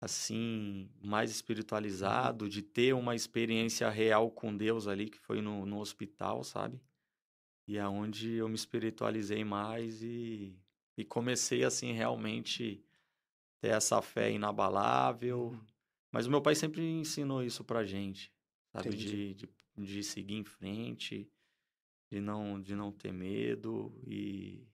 assim, mais espiritualizado, de ter uma experiência real com Deus ali, que foi no, no hospital, sabe? E aonde eu me espiritualizei mais e, e comecei assim realmente ter essa fé inabalável. Uhum. Mas o meu pai sempre ensinou isso pra gente, sabe? De, de, de seguir em frente, de não, de não ter medo e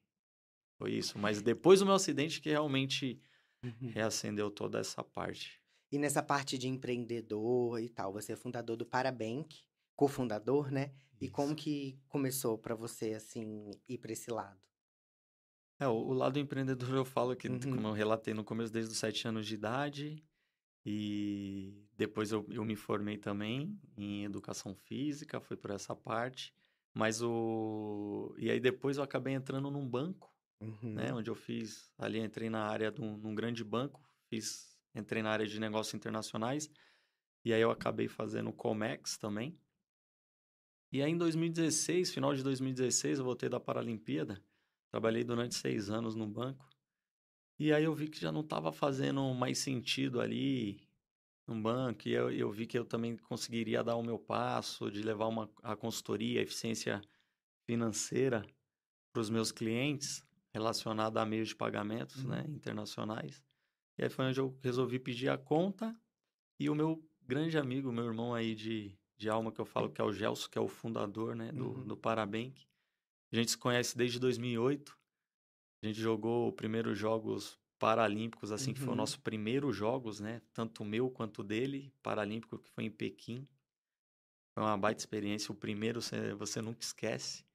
foi isso. Mas depois do meu acidente que realmente Uhum. reacendeu toda essa parte. E nessa parte de empreendedor e tal, você é fundador do Parabank, cofundador, né? E como Isso. que começou pra você, assim, ir pra esse lado? É, o, o lado empreendedor eu falo que, Uhum. como eu relatei no começo, desde os sete anos de idade. E depois eu, eu me formei também em educação física, fui por essa parte. Mas o. E aí depois eu acabei entrando num banco, Uhum. né? Onde eu fiz. Ali entrei na área de um, num grande banco, fiz. Entrei na área de negócios internacionais. E aí eu acabei fazendo Comex também. E aí em 2016, final de 2016, eu voltei da Paralimpíada. Trabalhei durante seis anos no banco. E aí eu vi que já não estava fazendo mais sentido ali no banco. E eu, eu vi que eu também conseguiria dar o meu passo de levar uma, a consultoria, a eficiência financeira para os meus clientes relacionada a meios de pagamentos né, internacionais. E aí foi onde eu resolvi pedir a conta e o meu grande amigo, meu irmão aí de, de alma, que eu falo que é o Gelson, que é o fundador né, do, Uhum. do Parabank. A gente se conhece desde 2008. A gente jogou os primeiros jogos Paralímpicos, assim, que foi o Uhum. nosso primeiro Jogos, né? Tanto o meu quanto dele, Paralímpico, que foi em Pequim. Foi uma baita experiência. O primeiro você, você nunca esquece.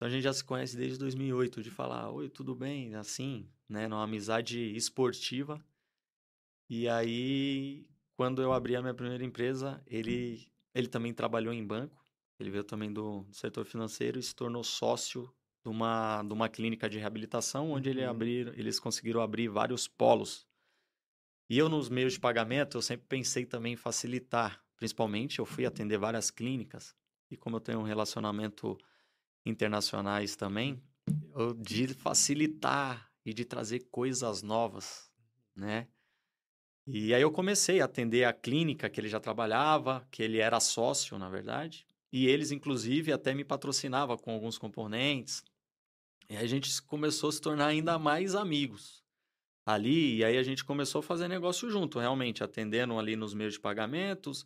Então a gente já se conhece desde 2008, de falar, oi, tudo bem? Assim, né? Numa amizade esportiva. E aí, quando eu abri a minha primeira empresa, ele, ele também trabalhou em banco. Ele veio também do, do setor financeiro e se tornou sócio de uma, de uma clínica de reabilitação, onde ele Uhum. abrir, eles conseguiram abrir vários polos. E eu, nos meios de pagamento, eu sempre pensei também em facilitar. Principalmente, eu fui atender várias clínicas. E como eu tenho um relacionamento internacionais também, de facilitar e de trazer coisas novas, né? E aí eu comecei a atender a clínica que ele já trabalhava, que ele era sócio, na verdade. E eles, inclusive, até me patrocinavam com alguns componentes. E aí a gente começou a se tornar ainda mais amigos ali. E aí a gente começou a fazer negócio junto, realmente, atendendo ali nos meios de pagamentos,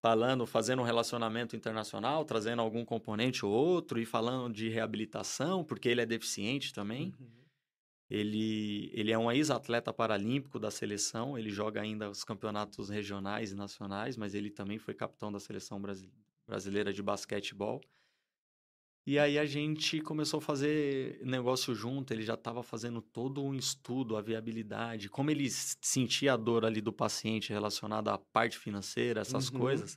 falando, fazendo um relacionamento internacional, trazendo algum componente ou outro e falando de reabilitação, porque ele é deficiente também. Uhum. Ele, ele é um ex-atleta paralímpico da seleção, ele joga ainda os campeonatos regionais e nacionais, mas ele também foi capitão da seleção brasi- brasileira de basquetebol. E aí a gente começou a fazer negócio junto, ele já estava fazendo todo um estudo, a viabilidade, como ele sentia a dor ali do paciente relacionada à parte financeira, essas Uhum. coisas.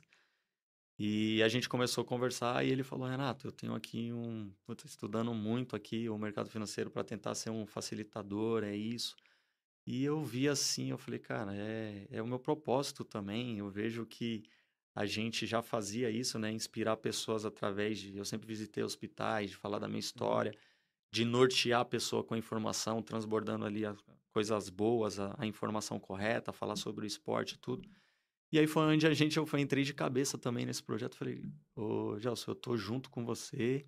E a gente começou a conversar e ele falou: Renato, eu tenho aqui um. Tô estudando muito aqui o mercado financeiro para tentar ser um facilitador, é isso. E eu vi assim, eu falei, cara, é, é o meu propósito também. Eu vejo que a gente já fazia isso, né? Inspirar pessoas através de. Eu sempre visitei hospitais, de falar da minha história, de nortear a pessoa com a informação, transbordando ali as coisas boas, a, a informação correta, falar sobre o esporte e tudo. E aí foi onde a gente, eu entrei de cabeça também nesse projeto. Falei, ô Gelson, eu tô junto com você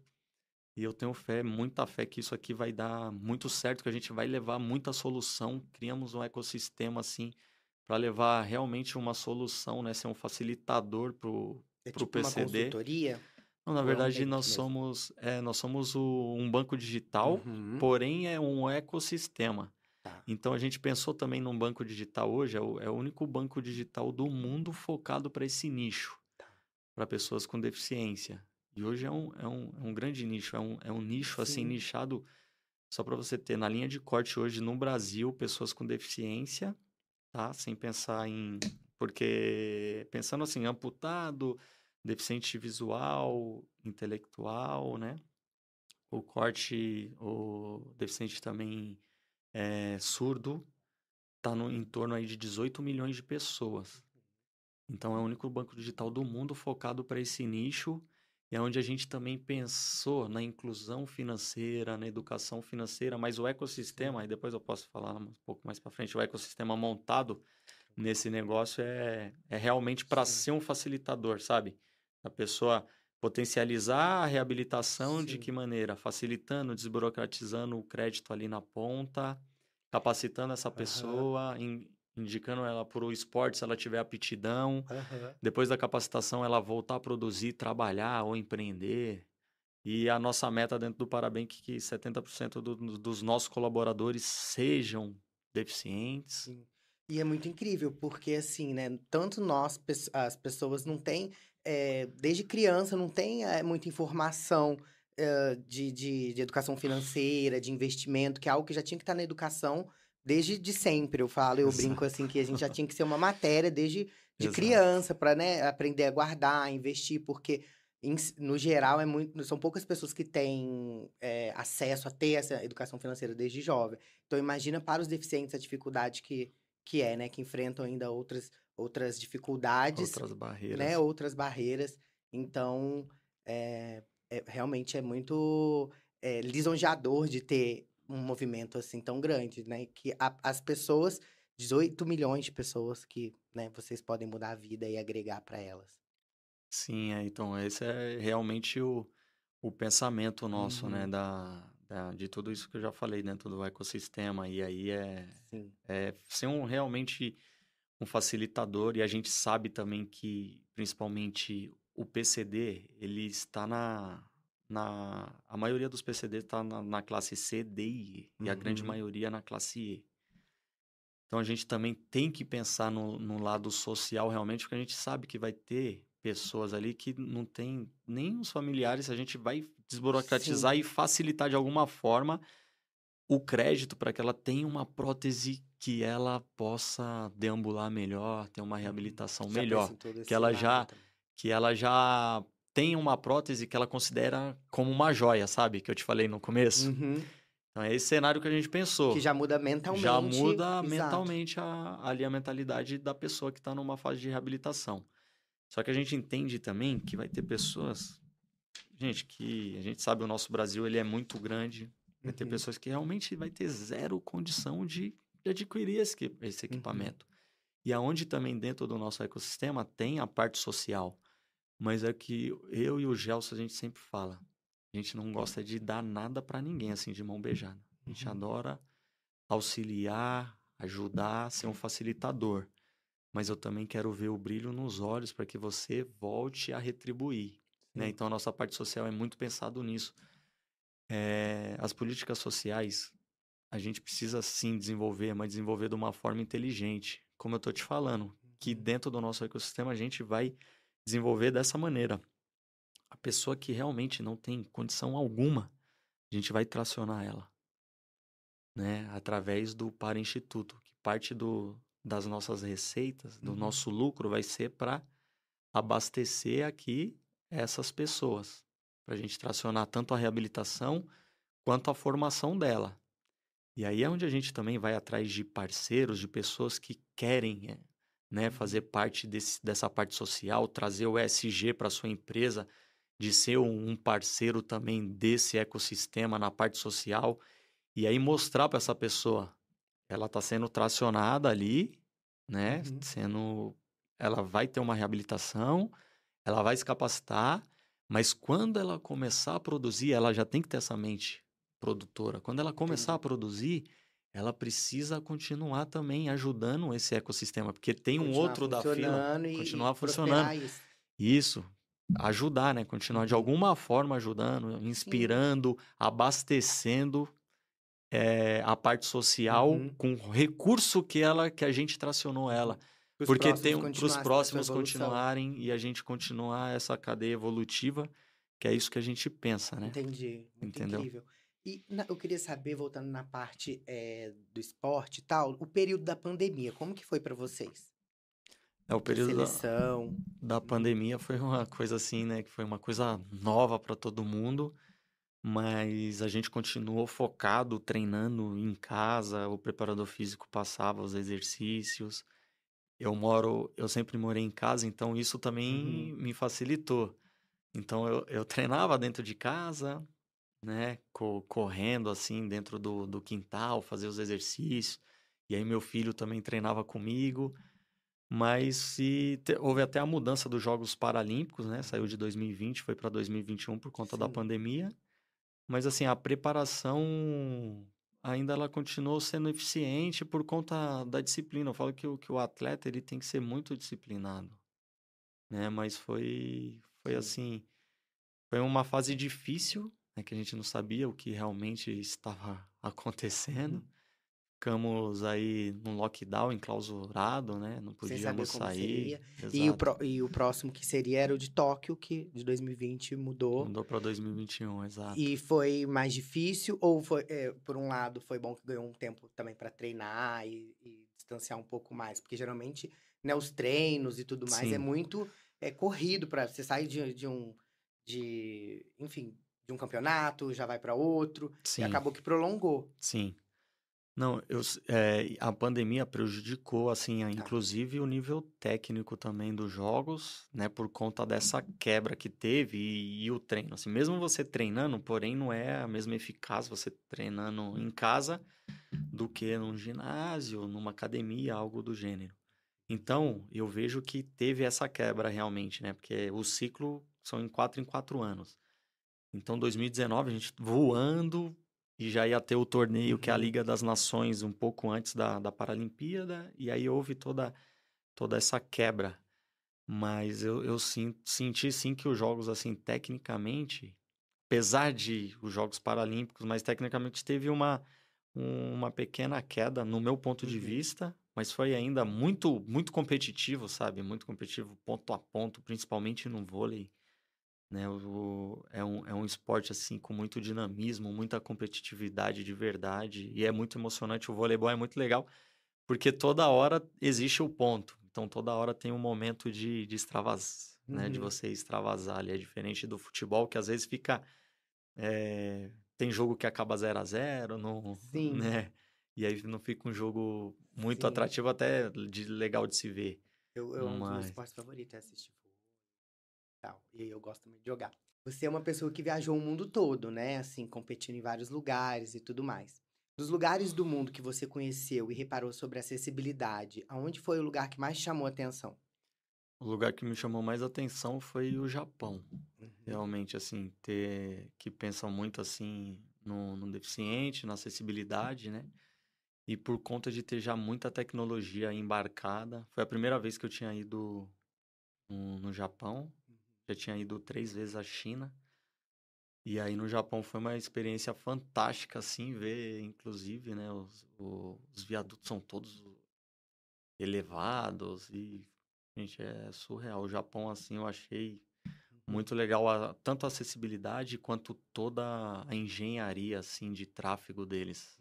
e eu tenho fé, muita fé que isso aqui vai dar muito certo, que a gente vai levar muita solução. Criamos um ecossistema assim para levar realmente uma solução, né? Ser um facilitador pro, É pro tipo uma PCD. consultoria? Não, na é um verdade, nós somos, é, nós somos o- um banco digital, Uhum. porém é um ecossistema. Tá. Então a gente pensou também num banco digital hoje, é o, é o único banco digital do mundo focado para esse nicho, Tá. para pessoas com deficiência. E hoje é um, é um, é um grande nicho, é um, é um nicho assim Sim. nichado, só para você ter, na linha de corte hoje no Brasil, pessoas com deficiência, tá? Sem pensar em. Porque pensando assim, amputado, deficiente visual, intelectual, né? O corte, o deficiente também é, surdo, tá no, em torno aí de 18 milhões de pessoas. Então é o único banco digital do mundo focado para esse nicho e é onde a gente também pensou na inclusão financeira, na educação financeira, mas o ecossistema, aí depois eu posso falar um pouco mais para frente, o ecossistema montado nesse negócio é, é realmente para ser um facilitador, sabe? A pessoa potencializar a reabilitação de Sim. que maneira? Facilitando, desburocratizando o crédito ali na ponta, capacitando essa pessoa, in- indicando ela para o esporte se ela tiver aptidão. Aham. Depois da capacitação, ela voltar a produzir, trabalhar ou empreender. E a nossa meta dentro do Parabank é que 70% do- dos nossos colaboradores sejam deficientes. Sim. E é muito incrível, porque assim, né? Tanto nós, as pessoas não têm, eh, desde criança, não tem eh, muita informação eh, de, de, de educação financeira, de investimento, que é algo que já tinha que estar na educação desde de sempre. Eu falo, eu brinco assim, que a gente já tinha que ser uma matéria desde de Exato. criança, para né, aprender a guardar, a investir, porque em no geral é muito, são poucas pessoas que têm eh, acesso a ter essa educação financeira desde jovem. Então imagina para os deficientes a dificuldade que que é, né? Que enfrentam ainda outras, outras dificuldades, Outras barreiras. né? Outras barreiras. Então, é, é- realmente é muito é, lisonjeador de ter um movimento assim tão grande, né? Que a- as pessoas, 18 milhões de pessoas que, né? Vocês podem mudar a vida e agregar para elas. Sim, é, então esse é realmente o, o pensamento nosso, né, Uhum. da, da- de tudo isso que eu já falei dentro do ecossistema. E aí é, Sim. é ser um, realmente um facilitador. E a gente sabe também que, principalmente, o PCD, ele está na... na a maioria dos PCDs está na, na classe C, D e E. E a grande Uhum. maioria na classe E. Então a gente também tem que pensar no, no lado social realmente, porque a gente sabe que vai ter pessoas ali que não tem nem os familiares, a gente vai desburocratizar Sim. e facilitar de alguma forma o crédito para que ela tenha uma prótese que ela possa deambular melhor, ter uma reabilitação Já melhor, que ela lado já- que ela já tenha uma prótese que ela considera como uma joia, sabe? Que eu te falei no começo. Uhum. Então é esse cenário que a gente pensou. Que já muda mentalmente. Já muda exato. mentalmente a, ali a mentalidade da pessoa que está numa fase de reabilitação. Só que a gente entende também que vai ter pessoas, gente, que a gente sabe o nosso Brasil ele é muito grande, vai ter Uhum. pessoas que realmente vai ter zero condição de, de adquirir esse, esse Uhum. equipamento. E aonde também dentro do nosso ecossistema tem a parte social, mas é que eu e o Gelson a gente sempre fala, a gente não gosta de dar nada para ninguém assim de mão beijada. A gente Uhum. adora auxiliar, ajudar, ser um facilitador. Mas eu também quero ver o brilho nos olhos para que você volte a retribuir. Né? Então, a nossa parte social é muito pensado nisso. É, as políticas sociais, a gente precisa sim desenvolver, mas desenvolver de uma forma inteligente. Como eu estou te falando, que Uhum. dentro do nosso ecossistema a gente vai desenvolver dessa maneira. A pessoa que realmente não tem condição alguma, a gente vai tracionar ela, né? Através do Para Instituto, que parte do, das nossas receitas, do Uhum. nosso lucro, vai ser para abastecer aqui essas pessoas, para a gente tracionar tanto a reabilitação quanto a formação dela. E aí é onde a gente também vai atrás de parceiros, de pessoas que querem eh, né, fazer parte desse, dessa parte social, trazer o ESG para sua empresa, de ser um parceiro também desse ecossistema na parte social, e aí mostrar para essa pessoa, ela está sendo tracionada ali, né, Uhum. sendo, ela vai ter uma reabilitação, ela vai se capacitar, mas quando ela começar a produzir, ela já tem que ter essa mente produtora. Quando ela começar a Entendi. produzir, ela precisa continuar também ajudando esse ecossistema, porque tem um Continuar outro da fila. e- continuar e funcionando. isso. Isso, ajudar, né? Continuar de alguma forma ajudando, inspirando, abastecendo eh, a parte social Uhum. com o recurso que ela, que a gente tracionou ela. Porque tem para os próximos continuarem e a gente continuar essa cadeia evolutiva, que é isso que a gente pensa, né? Entendi. Muito Entendeu? incrível. E na- eu queria saber, voltando na parte eh, do esporte e tal, o período da pandemia, como que foi pra vocês? É o período da, Seleção. da pandemia foi uma coisa assim, né? Que foi uma coisa nova para todo mundo, mas a gente continuou focado, treinando em casa. O preparador físico passava os exercícios. Eu moro, eu sempre morei em casa, então isso também Uhum. me facilitou. Então eu, eu treinava dentro de casa, né? co- correndo assim dentro do, do quintal, fazer os exercícios. E aí meu filho também treinava comigo. Mas se houve até a mudança dos Jogos Paralímpicos, né? Saiu de 2020, foi para 2021 por conta da Sim. pandemia. Mas assim, a preparação ainda ela continuou sendo eficiente por conta da disciplina. Eu falo que o, que o atleta ele tem que ser muito disciplinado, né? Mas foi foi Sim. assim, foi uma fase difícil, né? Que a gente não sabia o que realmente estava acontecendo. Uhum. Ficamos aí num lockdown enclausurado, né? Não podíamos sair. E o, pró- e o próximo que seria era o de Tóquio, que de 2020 mudou. Mudou para 2021, exato. E foi mais difícil? Ou foi, eh, por um lado, foi bom que ganhou um tempo também pra treinar e, e distanciar um pouco mais? Porque geralmente, né, os treinos e tudo mais é Sim. muito é, corrido para você sair de, de um. de. enfim, de um campeonato, já vai pra outro. Sim. E acabou que prolongou. Sim. Não, eu, é, a pandemia prejudicou, assim, a- inclusive o nível técnico também dos jogos, né, por conta dessa quebra que teve e, e o treino. Assim, mesmo você treinando, porém não é a mesma eficácia você treinando em casa do que num ginásio, numa academia, algo do gênero. Então, eu vejo que teve essa quebra realmente, né, porque o ciclo são em quatro em quatro anos. Então, 2019, a gente voando e já ia ter o torneio que é a Uhum. Liga das Nações um pouco antes da, da Paralimpíada, e aí houve toda, toda essa quebra. Mas eu, eu sim- senti sim que os jogos, assim, tecnicamente, apesar de os Jogos Paralímpicos, mas tecnicamente teve uma, um- uma pequena queda no meu ponto de Uhum. vista, mas foi ainda muito, muito competitivo, sabe? Muito competitivo, ponto a ponto, principalmente no vôlei. Né? O, é, um, é um esporte assim com muito dinamismo, muita competitividade de verdade, e é muito emocionante. O voleibol é muito legal, porque toda hora existe o ponto. Então toda hora tem um momento de, de extravasar, né? De Uhum. você extravasar ali. É diferente do futebol, que às vezes fica. é, Tem jogo que acaba 0 a 0 não, Sim. né? E aí não fica um jogo muito Sim. atrativo, até de legal de se ver. Eu, eu, um dos meus Mas- esportes favoritos é assistir e tal. E eu gosto também de jogar. Você é uma pessoa que viajou o mundo todo, né? Assim, competindo em vários lugares e tudo mais. Dos lugares do mundo que você conheceu e reparou sobre acessibilidade, aonde foi o lugar que mais chamou a atenção? O lugar que me chamou mais atenção foi o Japão. Uhum. Realmente, assim, ter que pensam muito assim no, no deficiente, na acessibilidade, né? E por conta de ter já muita tecnologia embarcada, foi a primeira vez que eu tinha ido no, no Japão. Já tinha ido três vezes à China. E aí no Japão foi uma experiência fantástica, assim, ver, inclusive, né? Os, os viadutos são todos elevados e, gente, é surreal. O Japão, assim, eu achei muito legal, a- tanto a acessibilidade quanto toda a engenharia, assim, de tráfego deles.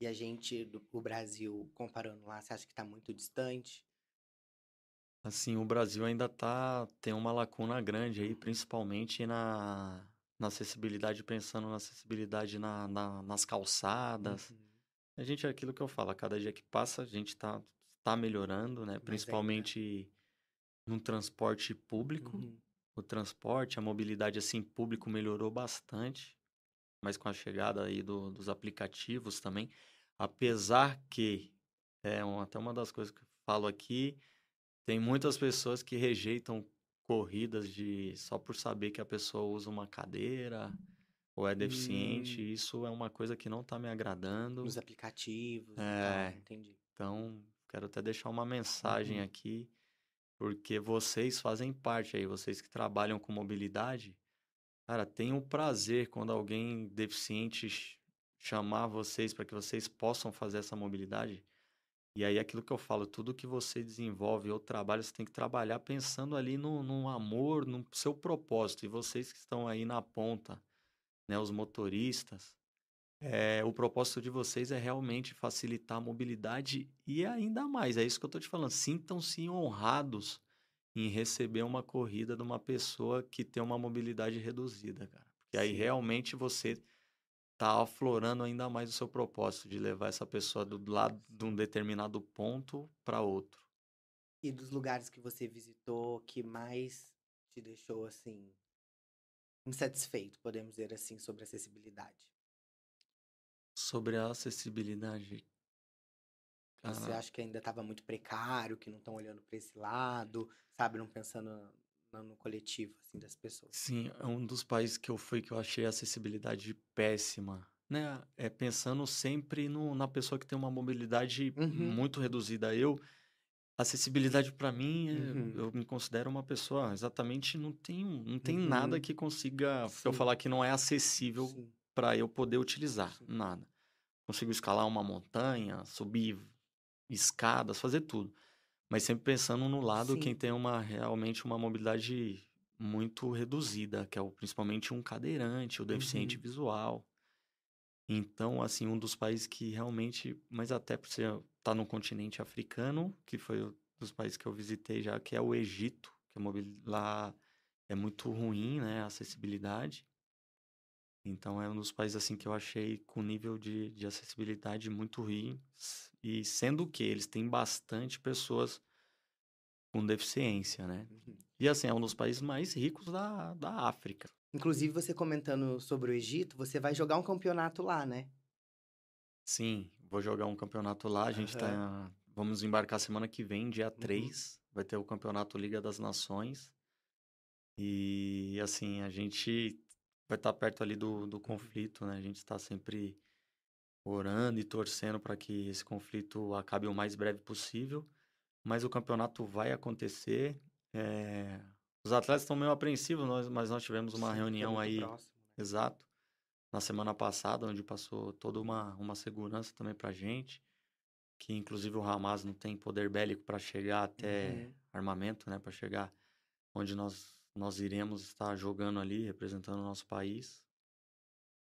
E a gente, do, o Brasil, comparando lá, você acha que tá muito distante? Assim, o Brasil ainda tá, tem uma lacuna grande aí, principalmente na, na acessibilidade, pensando na acessibilidade na, na- nas calçadas. Uhum. A gente, é aquilo que eu falo, a cada dia que passa, a gente tá, tá melhorando, né? ainda- Principalmente no transporte público. Uhum. O transporte, a mobilidade, assim, público melhorou bastante. Mas com a chegada aí do- dos aplicativos também. Apesar que, é um- até uma das coisas que eu falo aqui, tem muitas pessoas que rejeitam corridas de só por saber que a pessoa usa uma cadeira ou é deficiente. Hum. Isso é uma coisa que não tá me agradando. Nos aplicativos É. tal, entendi. Então, quero até deixar uma mensagem Uhum. aqui, porque vocês fazem parte aí, vocês que trabalham com mobilidade, cara, tenham prazer quando alguém deficiente ch- chamar vocês para que vocês possam fazer essa mobilidade. E aí, aquilo que eu falo, tudo que você desenvolve ou trabalha, você tem que trabalhar pensando ali no, no amor, no seu propósito. E vocês que estão aí na ponta, né, os motoristas, é, o propósito de vocês é realmente facilitar a mobilidade e ainda mais, é isso que eu tô te falando, sintam-se honrados em receber uma corrida de uma pessoa que tem uma mobilidade reduzida, cara. Porque aí Sim. realmente você tá aflorando ainda mais o seu propósito de levar essa pessoa do lado de um determinado ponto para outro. E dos lugares que você visitou, que mais te deixou, assim, insatisfeito, podemos dizer assim, sobre acessibilidade? Sobre a acessibilidade, Você cara, acha que ainda estava muito precário, que não estão olhando para esse lado, sabe? Não pensando no, no coletivo, assim, das pessoas. Sim, é um dos países que eu fui que eu achei a acessibilidade péssima, né? É pensando sempre no, na pessoa que tem uma mobilidade Uhum. muito reduzida. Eu, acessibilidade para mim, é- Uhum. eu me considero uma pessoa exatamente não tem, não tem nada Uhum. que consiga eu Sim. falar que não é acessível para eu poder utilizar, Sim. nada. Consigo escalar uma montanha, subir escadas, fazer tudo. Mas sempre pensando no lado Sim. quem tem uma realmente uma mobilidade muito reduzida, que é o, principalmente um cadeirante, o deficiente Uhum. visual. Então, assim, um dos países que realmente, mas até por ser tá no continente africano, que foi um dos países que eu visitei já, que é o Egito, que a mobil- lá é muito ruim, né, a acessibilidade. Então é um dos países assim que eu achei com nível de, de acessibilidade muito ruim. E sendo que eles têm bastante pessoas com deficiência, né? Uhum. E assim, é um dos países mais ricos da, da África. Inclusive, você comentando sobre o Egito, você vai jogar um campeonato lá, né? Sim, vou jogar um campeonato lá. A gente tá. Vamos embarcar semana que vem, dia 3. Vai ter o campeonato Liga das Nações. E assim, a gente vai estar perto ali do, do conflito, né? A gente está sempre orando e torcendo para que esse conflito acabe o mais breve possível. Mas o campeonato vai acontecer. é, Os atletas estão meio apreensivos, nós- mas nós tivemos uma Sim, é reunião aí próximo, né? Exato. na semana passada, onde passou toda uma, uma segurança também pra gente, que inclusive o Hamas não tem poder bélico para chegar até Uhum. armamento, né, para chegar onde nós nós iremos estar jogando ali, representando o nosso país.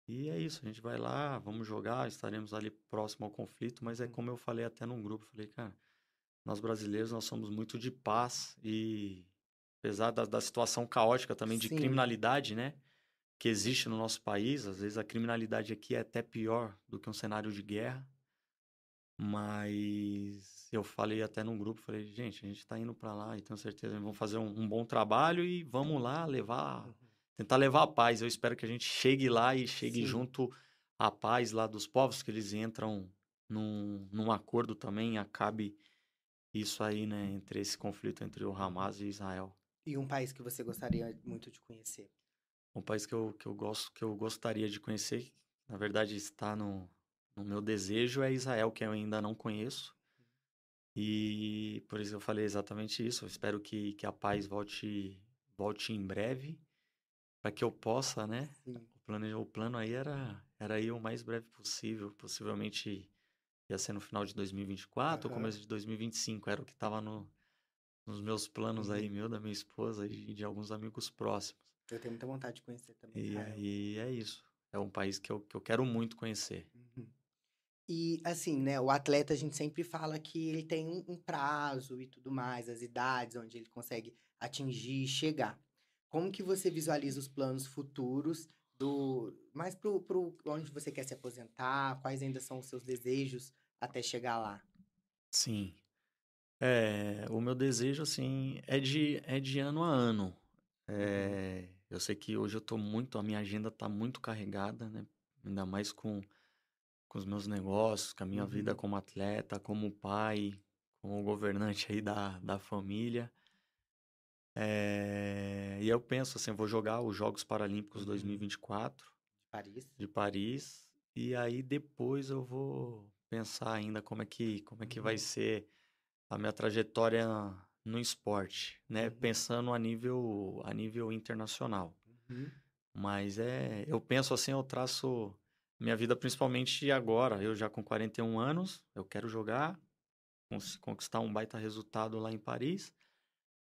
E é isso, a gente vai lá, vamos jogar, estaremos ali próximo ao conflito, mas é Uhum. como eu falei até num grupo, falei, cara, nós brasileiros nós somos muito de paz e apesar da, da situação caótica também de Sim. criminalidade, né, que existe no nosso país, às vezes a criminalidade aqui é até pior do que um cenário de guerra. Mas eu falei até num grupo, falei, gente, a gente tá indo para lá e tenho certeza que vamos fazer um, um bom trabalho e vamos lá levar, Uhum. tentar levar a paz. Eu espero que a gente chegue lá e chegue Sim. junto à paz lá dos povos, que eles entram num, num acordo também, acabe isso aí, né, entre esse conflito entre o Hamas e Israel. E um país que você gostaria muito de conhecer? Um país que eu, que eu gosto, que eu gostaria de conhecer, na verdade está no, no meu desejo, é Israel, que eu ainda não conheço. E por isso eu falei exatamente isso. Eu espero que, que a paz volte, volte em breve, para que eu possa, né? Sim. O plano, o plano aí era, era ir o mais breve possível, possivelmente ia ser no final de 2024 ou Aham. começo de 2025, era o que estava no, nos meus planos aí, meu, da minha esposa e de alguns amigos próximos. Eu tenho muita vontade de conhecer também. E aí é isso. É um país que eu, que eu quero muito conhecer. Uhum. E assim, né, o atleta a gente sempre fala que ele tem um, um prazo e tudo mais, as idades onde ele consegue atingir e chegar. Como que você visualiza os planos futuros do mais pro, pro onde você quer se aposentar? Quais ainda são os seus desejos até chegar lá? Sim. É, o meu desejo, assim, é de, é de ano a ano. É, eu sei que hoje eu tô muito, a minha agenda tá muito carregada, né? Ainda mais com, com os meus negócios, com a minha vida Uhum. como atleta, como pai, como governante aí da, da família. É, e eu penso assim, eu vou jogar os Jogos Paralímpicos Uhum. 2024 Paris? de Paris e aí depois eu vou pensar ainda como é que como é que vai Uhum. ser a minha trajetória no esporte, né? Uhum. Pensando a nível a nível internacional. Uhum. Mas é, eu penso assim, eu traço minha vida principalmente agora, eu já com 41 anos, eu quero jogar, conquistar um baita resultado lá em Paris.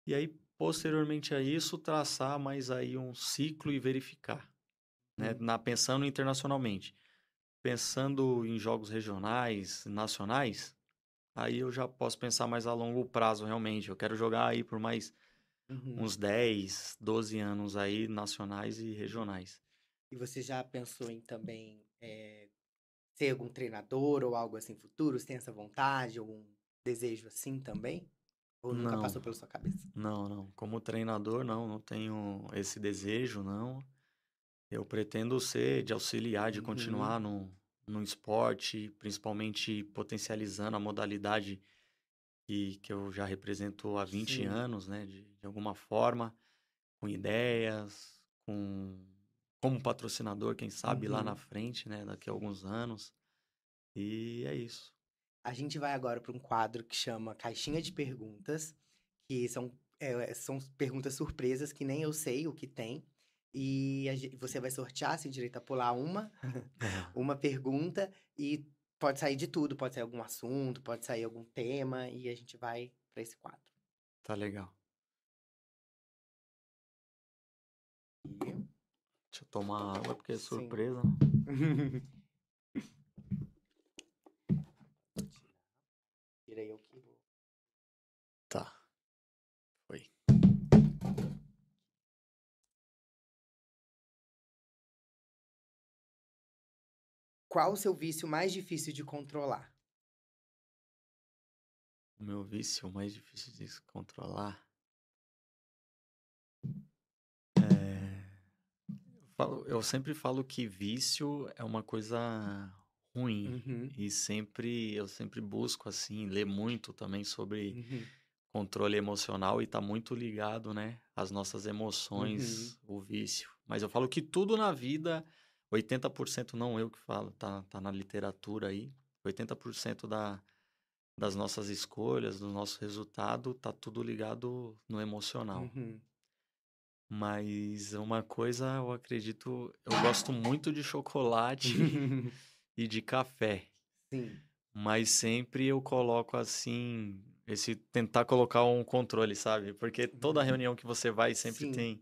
E aí posteriormente a isso traçar mais aí um ciclo e verificar né, Uhum. na, pensando internacionalmente. Pensando em jogos regionais, nacionais, aí eu já posso pensar mais a longo prazo, realmente. Eu quero jogar aí por mais Uhum. uns 10, 12 anos aí, nacionais e regionais. E você já pensou em também eh, ser algum treinador ou algo assim futuro? Você tem essa vontade, algum desejo assim também? Ou nunca Não. passou pela sua cabeça? Não, não. Como treinador, não, não tenho esse desejo, não. Eu pretendo ser de auxiliar, de Uhum. continuar no, no esporte, principalmente potencializando a modalidade que, que eu já represento há 20 Sim. anos, né? De, de alguma forma, com ideias, com como patrocinador, quem sabe lá Uhum. na frente, né? Daqui a alguns anos. E é isso. A gente vai agora para um quadro que chama Caixinha de Perguntas, que são, eh, são perguntas surpresas que nem eu sei o que tem. E a você vai sortear, sem direito a pular uma, uma pergunta, e pode sair de tudo, pode sair algum assunto, pode sair algum tema, e a gente vai para esse quadro. Tá legal. Deixa eu tomar água porque é surpresa. Tirei eu que vou. Tá. Foi. Qual o seu vício mais difícil de controlar? O meu vício mais difícil de controlar. Falo- Eu sempre falo que vício é uma coisa ruim. Uhum, E sempre, eu sempre busco, assim, ler muito também sobre uhum, controle emocional e tá muito ligado, né, às nossas emoções, o vício. Mas eu falo que tudo na vida, 80% não eu que falo, tá, tá na literatura aí, 80% da, das nossas escolhas, do nosso resultado, tá tudo ligado no emocional. Mas uma coisa eu acredito, eu gosto muito de chocolate e de café. Sim. Mas sempre eu coloco assim, esse tentar colocar um controle, sabe? Porque toda Uhum. reunião que você vai sempre Sim. tem.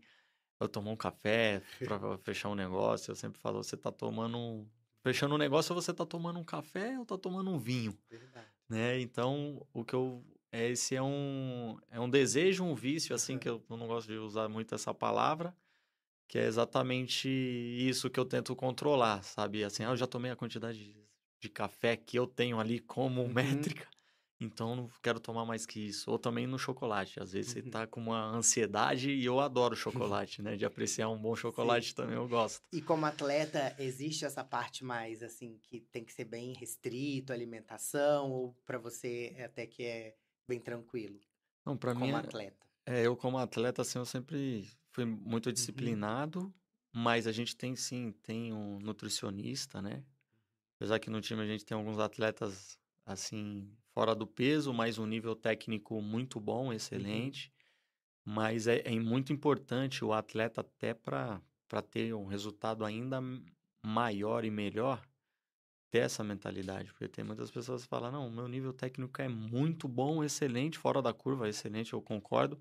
Eu tomo um café para fechar um negócio. Eu sempre falo, você tá tomando. um- Fechando um negócio, ou você tá tomando um café ou tá tomando um vinho, Verdade. né? Então, o que eu. É, Esse é um, é um desejo, um vício, assim, Aham. que eu, não gosto de usar muito essa palavra, que é exatamente isso que eu tento controlar, sabe? Assim, ah, eu já tomei a quantidade de, de café que eu tenho ali como Uhum. métrica, então não quero tomar mais que isso. Ou também no chocolate. Às vezes Uhum. você tá com uma ansiedade e eu adoro chocolate, né? De apreciar um bom chocolate também eu gosto. E como atleta, existe essa parte mais assim que tem que ser bem restrito, alimentação, ou pra você é até que é bem tranquilo Não, para mim, como é- atleta? é, eu como atleta, assim, eu sempre fui muito Uhum. disciplinado, mas a gente tem sim, tem um nutricionista, né? Apesar que no time a gente tem alguns atletas, assim, fora do peso, mas um nível técnico muito bom, excelente. Mas é, é muito importante o atleta até para ter um resultado ainda maior e melhor, ter essa mentalidade. Porque tem muitas pessoas que falam, não, o meu nível técnico é muito bom, excelente, fora da curva, excelente, eu concordo.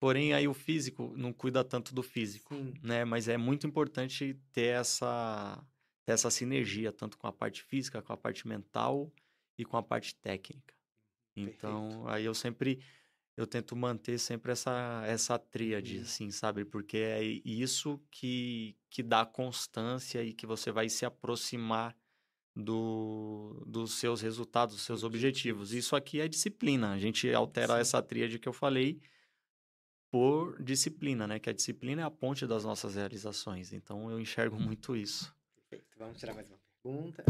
Porém, aí o físico não cuida tanto do físico, Sim. né? Mas é muito importante ter essa, ter essa sinergia, tanto com a parte física, com a parte mental e com a parte técnica. Então, aí eu sempre, eu tento manter sempre essa, essa tríade, Uhum. assim, sabe? Porque é isso que, que dá constância e que você vai se aproximar do, dos seus resultados, dos seus objetivos. Isso aqui é disciplina. A gente altera Sim. essa tríade que eu falei por disciplina, né? Que a disciplina é a ponte das nossas realizações. Então, eu enxergo muito isso. Perfeito. Vamos tirar mais uma pergunta.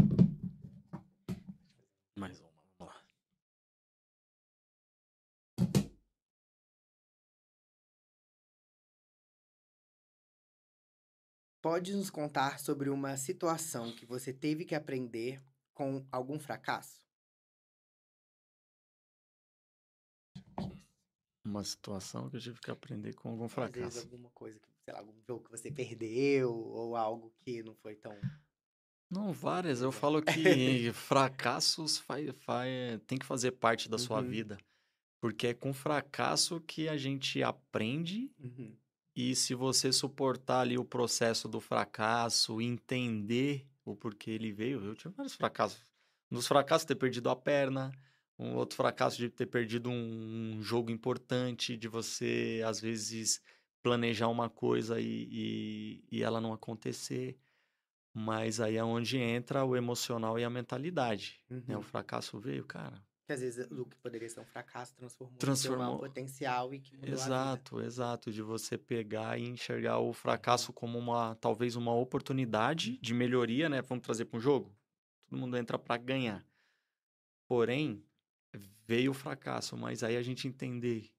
Mais uma, Pode nos contar sobre uma situação que você teve que aprender com algum fracasso? Uma situação que eu tive que aprender com algum Às vezes fracasso. alguma coisa que, sei lá, algum jogo que você perdeu ou algo que não foi tão. Não, várias. Eu falo que fracassos faz, faz, tem que fazer parte da sua Uhum. vida. Porque é com fracasso que a gente aprende. Uhum. E se você suportar ali o processo do fracasso, entender o porquê ele veio, eu tive vários fracassos. Um dos fracassos ter perdido a perna, um outro fracasso de ter perdido um, jogo importante, de você, às vezes, planejar uma coisa e, e, e ela não acontecer. Mas aí é onde entra o emocional e a mentalidade. Né? O Uhum. fracasso veio, cara. Que às vezes o que poderia ser um fracasso transformou, Transformou. em um potencial e que mudou. Exato, exato, de você pegar e enxergar o fracasso como uma, talvez uma oportunidade de melhoria, né? Vamos trazer para um jogo. Todo mundo entra para ganhar. Porém, veio o fracasso, mas aí a gente entender,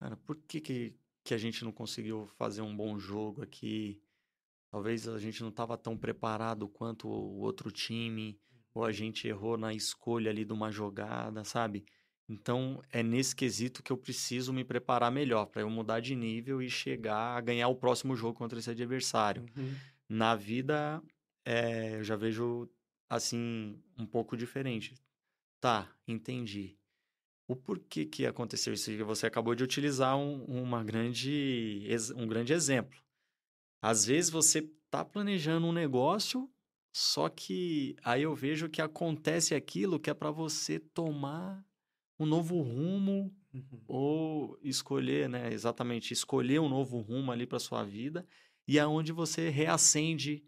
cara, por que que, que a gente não conseguiu fazer um bom jogo aqui? Talvez a gente não estava tão preparado quanto o outro time, ou a gente errou na escolha ali de uma jogada, sabe? Então, é nesse quesito que eu preciso me preparar melhor para eu mudar de nível e chegar a ganhar o próximo jogo contra esse adversário. Uhum. Na vida, eh, eu já vejo assim um pouco diferente. Tá, entendi. O porquê que aconteceu isso? Você acabou de utilizar um, uma grande, um grande exemplo. Às vezes você tá planejando um negócio, só que aí eu vejo que acontece aquilo que é para você tomar um novo rumo Uhum. ou escolher, né? Exatamente, escolher um novo rumo ali para sua vida e aonde você reacende,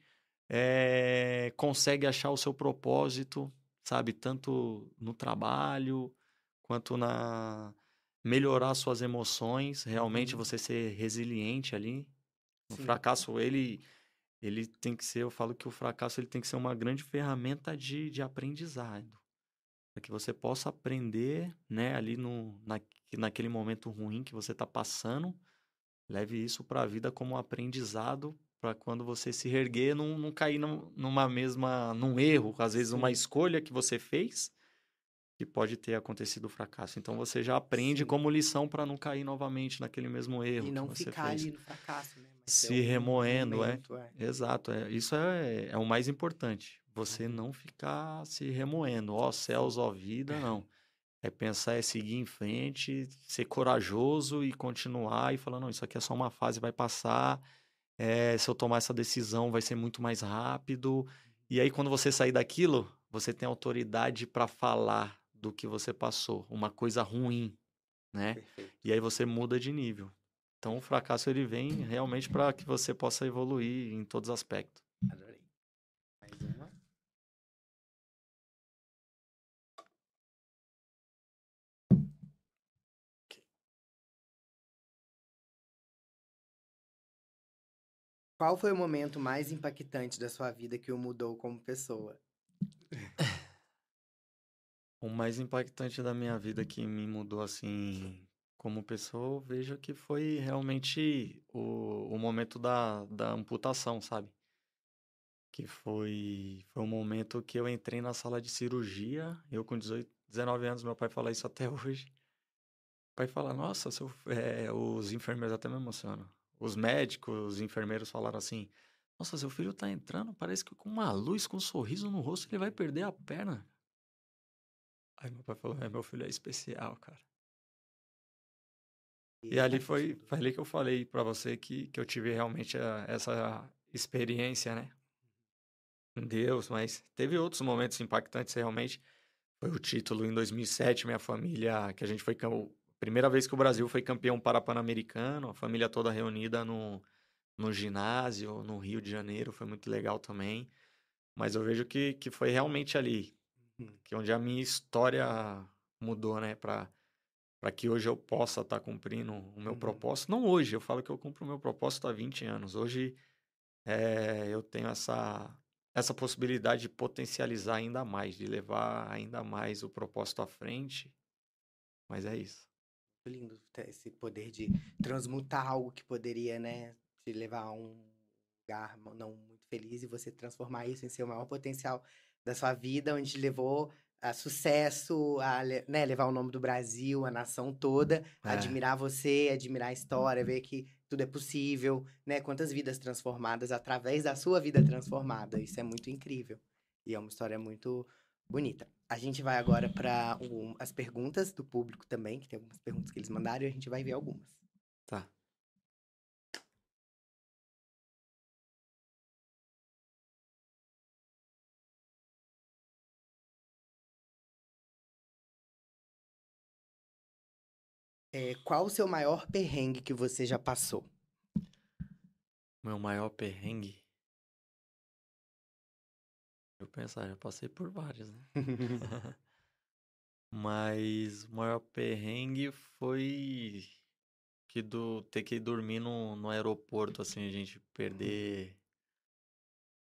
eh, consegue achar o seu propósito, sabe? Tanto no trabalho quanto na melhorar suas emoções, realmente Uhum. você ser resiliente ali. O Sim. fracasso, ele, ele tem que ser, eu falo que o fracasso ele tem que ser uma grande ferramenta de, de aprendizado. Para que você possa aprender, né, ali no, na, naquele momento ruim que você está passando, leve isso para a vida como um aprendizado, para quando você se reerguer, não, não cair num- numa mesma, num erro, às vezes uma escolha que você fez, que pode ter acontecido o fracasso. Então você já aprende Sim. como lição para não cair novamente naquele mesmo erro E não que você ficar fez. ali no fracasso, né? Mas Se ter um remoendo, é. é. Exato, é, isso é, é o mais importante. Você Uhum. não ficar se remoendo, ó céus, ó vida, não. É pensar, é seguir em frente, ser corajoso e continuar e falar, não, isso aqui é só uma fase, vai passar. é, se eu tomar essa decisão, vai ser muito mais rápido. E aí, quando você sair daquilo, você tem autoridade para falar do que você passou, uma coisa ruim, né? Perfeito. E aí você muda de nível. Então, o fracasso ele vem realmente para que você possa evoluir em todos os aspectos. Adorei. Mais uma. Qual foi o momento mais impactante da sua vida que o mudou como pessoa? O mais impactante da minha vida que me mudou assim como pessoa, eu vejo que foi realmente o, o momento da, da amputação, sabe? Que foi, foi um momento que eu entrei na sala de cirurgia, eu com 18, 19 anos, meu pai fala isso até hoje. O pai fala, nossa, seu, é, os enfermeiros até me emocionam. Os médicos, os enfermeiros falaram assim, nossa, seu filho tá entrando, parece que com uma luz, com um sorriso no rosto, ele vai perder a perna. Aí meu pai falou, é, meu filho é especial, cara. E ali foi, foi ali que eu falei pra você que, que eu tive realmente a- essa experiência, né? Em Deus, mas teve outros momentos impactantes realmente. Foi o título em 2007, minha família, que a gente foi primeira vez que o Brasil foi campeão para-pan-americano, a família toda reunida no, no ginásio, no Rio de Janeiro, foi muito legal também. Mas eu vejo que, que foi realmente ali, Que onde a minha história mudou, né, para para que hoje eu possa estar cumprindo o meu Uhum. propósito. Não hoje, eu falo que eu cumpro o meu propósito há 20 anos. Hoje eh, eu tenho essa essa possibilidade de potencializar ainda mais, de levar ainda mais o propósito à frente. Mas é isso. Lindo ter esse poder de transmutar algo que poderia, né, te levar a um lugar não muito feliz e você transformar isso em seu maior potencial da sua vida, onde levou a sucesso, a né, levar o nome do Brasil, a nação toda, É. admirar você, admirar a história, ver que tudo é possível, né? Quantas vidas transformadas através da sua vida transformada. Isso é muito incrível. E é uma história muito bonita. A gente vai agora para as perguntas do público também, que tem algumas perguntas que eles mandaram e a gente vai ver algumas. Tá. É, qual o seu maior perrengue que você já passou? Meu maior perrengue. Eu pensar, já passei por vários, né? Mas o maior perrengue foi que do ter que dormir no, no aeroporto, assim, a gente perder.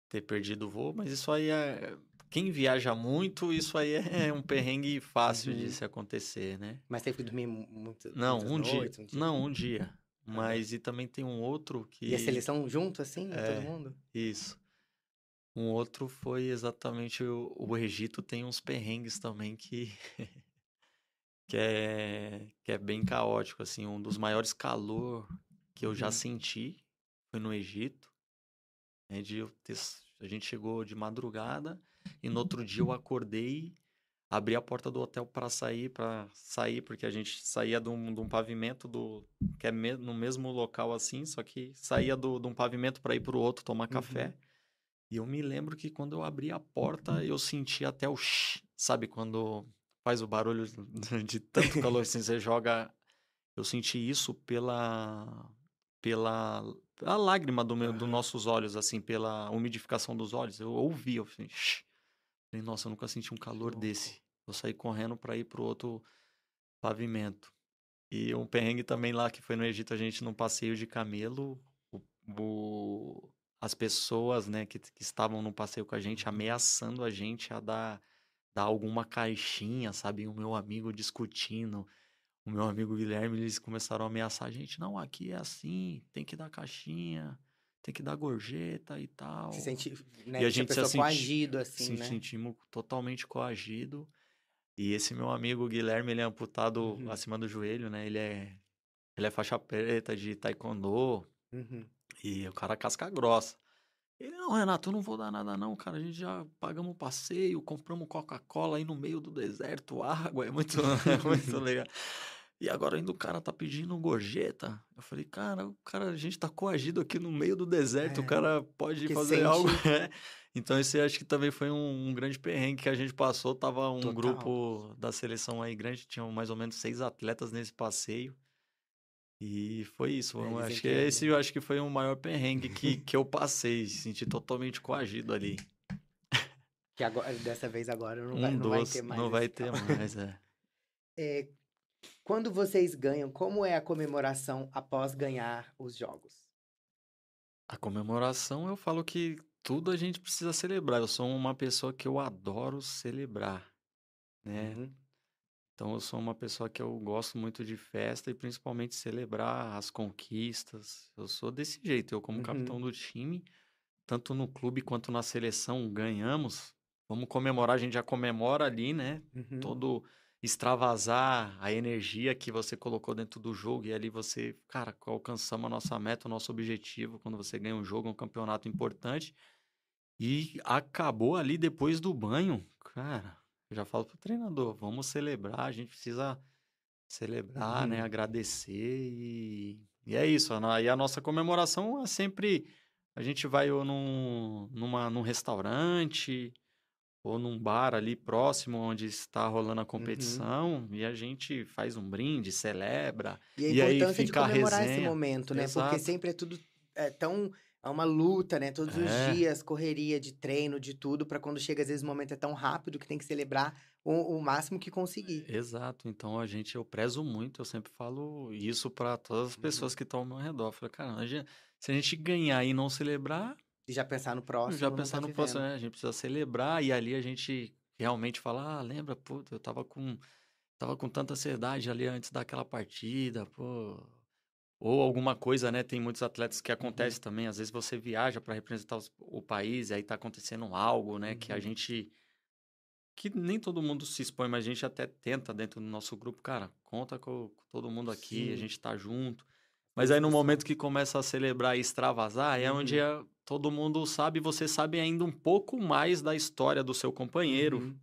Ter perdido o voo, mas isso aí é. Quem viaja muito, isso aí é um perrengue fácil de Uhum. se acontecer, né? Mas teve que dormir mu- muito, Não, um dia. noites, um dia? Não, um dia. Mas e também tem um outro que. E a seleção junto, assim, É. todo mundo? Isso. Um outro foi exatamente o, o Egito tem uns perrengues também que que é que é bem caótico assim, um dos maiores calor que eu já Uhum. senti foi no Egito. né, de a gente chegou de madrugada e no outro dia eu acordei, abri a porta do hotel para sair, para sair porque a gente saía de um, de um pavimento do que é me- no mesmo local assim, só que saía do, de um pavimento para ir para o outro tomar café. E eu me lembro que quando eu abri a porta, eu senti até o shh, sabe, quando faz o barulho de tanto calor assim, você joga. Eu senti isso pela pela a lágrima do meu, dos Aham. nossos olhos, assim, pela umidificação dos olhos. Eu ouvi, eu falei, shh. Falei, nossa, eu nunca senti um calor desse. Eu saí correndo para ir pro outro pavimento. E um perrengue também lá que foi no Egito, a gente num passeio de camelo, o, o- as pessoas, né, que, que estavam no passeio com a gente, ameaçando a gente a dar, dar alguma caixinha, sabe? O meu amigo discutindo, o meu amigo Guilherme, eles começaram a ameaçar a gente. Não, aqui é assim, tem que dar caixinha, tem que dar gorjeta e tal. Se sente, né, E a gente se pessoa coagido, assim, se né? sentimos totalmente coagido. E esse meu amigo Guilherme, ele é amputado Uhum. acima do joelho, né? Ele é, ele é faixa preta de taekwondo Uhum. e o cara casca grossa. Ele, não, Renato, eu não vou dar nada não, cara. A gente já pagamos o passeio, compramos Coca-Cola aí no meio do deserto, água, é muito, é muito legal. E agora ainda o cara tá pedindo gorjeta. Eu falei, cara, o cara, a gente tá coagido aqui no meio do deserto, o É, cara pode fazer sente- algo. É. Então esse acho que também foi um, um grande perrengue que a gente passou. Tava um Total. grupo da seleção aí grande, tinham mais ou menos seis atletas nesse passeio. E foi isso. É, acho que esse eu acho que foi o maior perrengue que, que eu passei. Senti totalmente coagido ali. Que agora, dessa vez agora não, Um vai, não vai doce, ter mais. não vai esse ter tal. mais, é. É, quando vocês ganham, como é a comemoração após ganhar os jogos? A comemoração, eu falo que tudo a gente precisa celebrar. Eu sou uma pessoa que eu adoro celebrar, né? Uhum. Então eu sou uma pessoa que eu gosto muito de festa e principalmente celebrar as conquistas. Eu sou desse jeito. Eu como Uhum. capitão do time, tanto no clube quanto na seleção, ganhamos. Vamos comemorar, a gente já comemora ali, né? Uhum. todo extravasar a energia que você colocou dentro do jogo e ali você, cara, alcançamos a nossa meta, o nosso objetivo quando você ganha um jogo, um campeonato importante. E acabou ali depois do banho, cara. Eu já falo pro treinador, vamos celebrar, a gente precisa celebrar, né, Uhum. agradecer e, e é isso. a no- E a nossa comemoração é sempre a gente vai ou num, numa, num restaurante, ou num bar ali próximo onde está rolando a competição e a gente faz um brinde, celebra. E a E aí importância de fica a comemorar esse resenha. momento, né? Porque Exato. sempre é tudo é tão é uma luta, né? Todos É. os dias, correria de treino, de tudo, pra quando chega às vezes o momento é tão rápido que tem que celebrar o, o máximo que conseguir. Exato. Então a gente eu prezo muito, eu sempre falo isso para todas as Uhum. pessoas que estão ao meu redor. Eu falo, cara, se a gente ganhar e não celebrar, E já pensar no próximo. já não pensar tá no próximo, né? A gente precisa celebrar e ali a gente realmente fala, ah, lembra, puta, eu tava com tava com tanta ansiedade ali antes daquela partida, pô. Ou alguma coisa, né? Tem muitos atletas que Uhum. acontece também, às vezes você viaja para representar os- o país e aí tá acontecendo algo, né, que a Uhum. gente que nem todo mundo se expõe, mas a gente até tenta dentro do nosso grupo, cara, conta com, com todo mundo aqui, a Sim. gente tá junto. Mas aí no momento que começa a celebrar e extravasar, é onde Uhum. é- todo mundo sabe, você sabe ainda um pouco mais da história do seu companheiro. Uhum.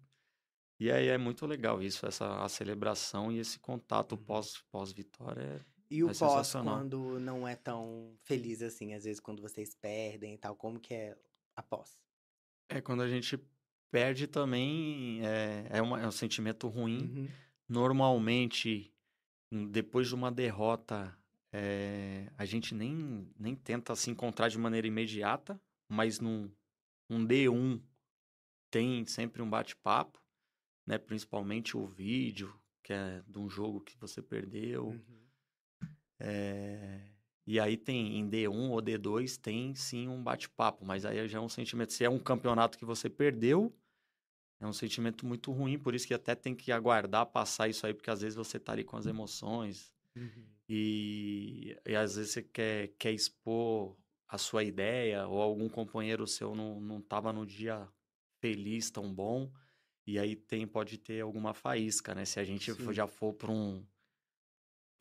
E aí é muito legal isso, essa a celebração e esse contato Uhum. pós pós vitória. é- E o É pós, quando não é tão feliz assim, às vezes quando vocês perdem e tal, como que é após? É quando a gente perde também é, é, uma- é um sentimento ruim. Uhum. Normalmente hum, depois de uma derrota é, a gente nem nem tenta se encontrar de maneira imediata, mas num um D1 tem sempre um bate-papo, né? Principalmente o vídeo que é de um jogo que você perdeu. Uhum. É, E aí tem em D1 ou D2 tem sim um bate-papo, mas aí já é um sentimento. Se é um campeonato que você perdeu, é um sentimento muito ruim, por isso que até tem que aguardar passar isso aí, porque às vezes você tá ali com as emoções Uhum. E, e às vezes você quer, quer expor a sua ideia, ou algum companheiro seu não, não tava no dia feliz, tão bom, e aí tem, pode ter alguma faísca, né? Se a gente Sim. já for para um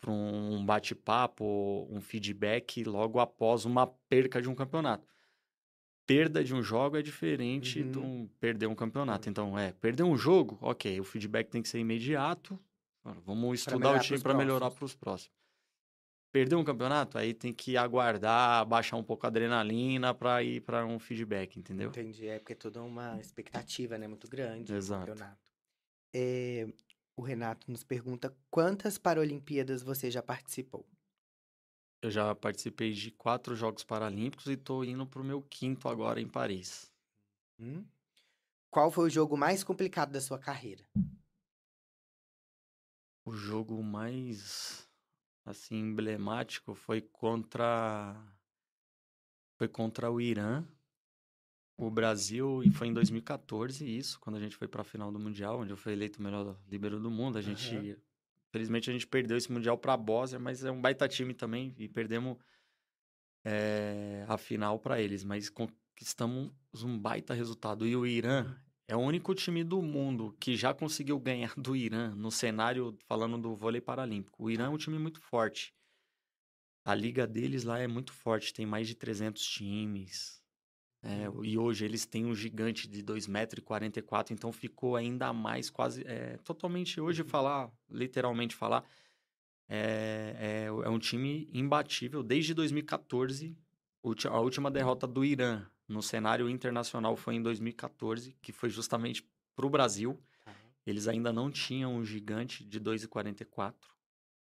para um bate-papo, um feedback logo após uma perca de um campeonato. Perda de um jogo é diferente de Uhum. um perder um campeonato. Então, é, perder um jogo, ok, o feedback tem que ser imediato. Vamos estudar o time para melhorar para os próximos. Perder um campeonato, aí tem que aguardar, baixar um pouco a adrenalina para ir para um feedback, entendeu? Entendi, é porque é toda uma expectativa, né, muito grande no Exato. campeonato. É, o Renato nos pergunta quantas Paralimpíadas você já participou? Eu já participei de quatro Jogos Paralímpicos e tô indo pro meu quinto agora em Paris. Hum? Qual foi o jogo mais complicado da sua carreira? O jogo mais assim emblemático foi contra foi contra o Irã. O Brasil e foi em 2014 isso, quando a gente foi para a final do mundial, onde eu fui eleito o melhor líbero do mundo. A gente Aham. felizmente a gente perdeu esse mundial para a Bósnia, mas é um baita time também e perdemos eh, a final para eles, mas conquistamos um baita resultado. E o Irã é o único time do mundo que já conseguiu ganhar do Irã no cenário, falando do vôlei paralímpico. O Irã é um time muito forte. A liga deles lá é muito forte, tem mais de 300 times. É, e hoje eles têm um gigante de 2,44 m, então ficou ainda mais quase. É, totalmente hoje falar, literalmente falar, é, é, é um time imbatível. Desde 2014, ulti- a última derrota do Irã no cenário internacional foi em 2014, que foi justamente para o Brasil. Tá. Eles ainda não tinham um gigante de 2,44.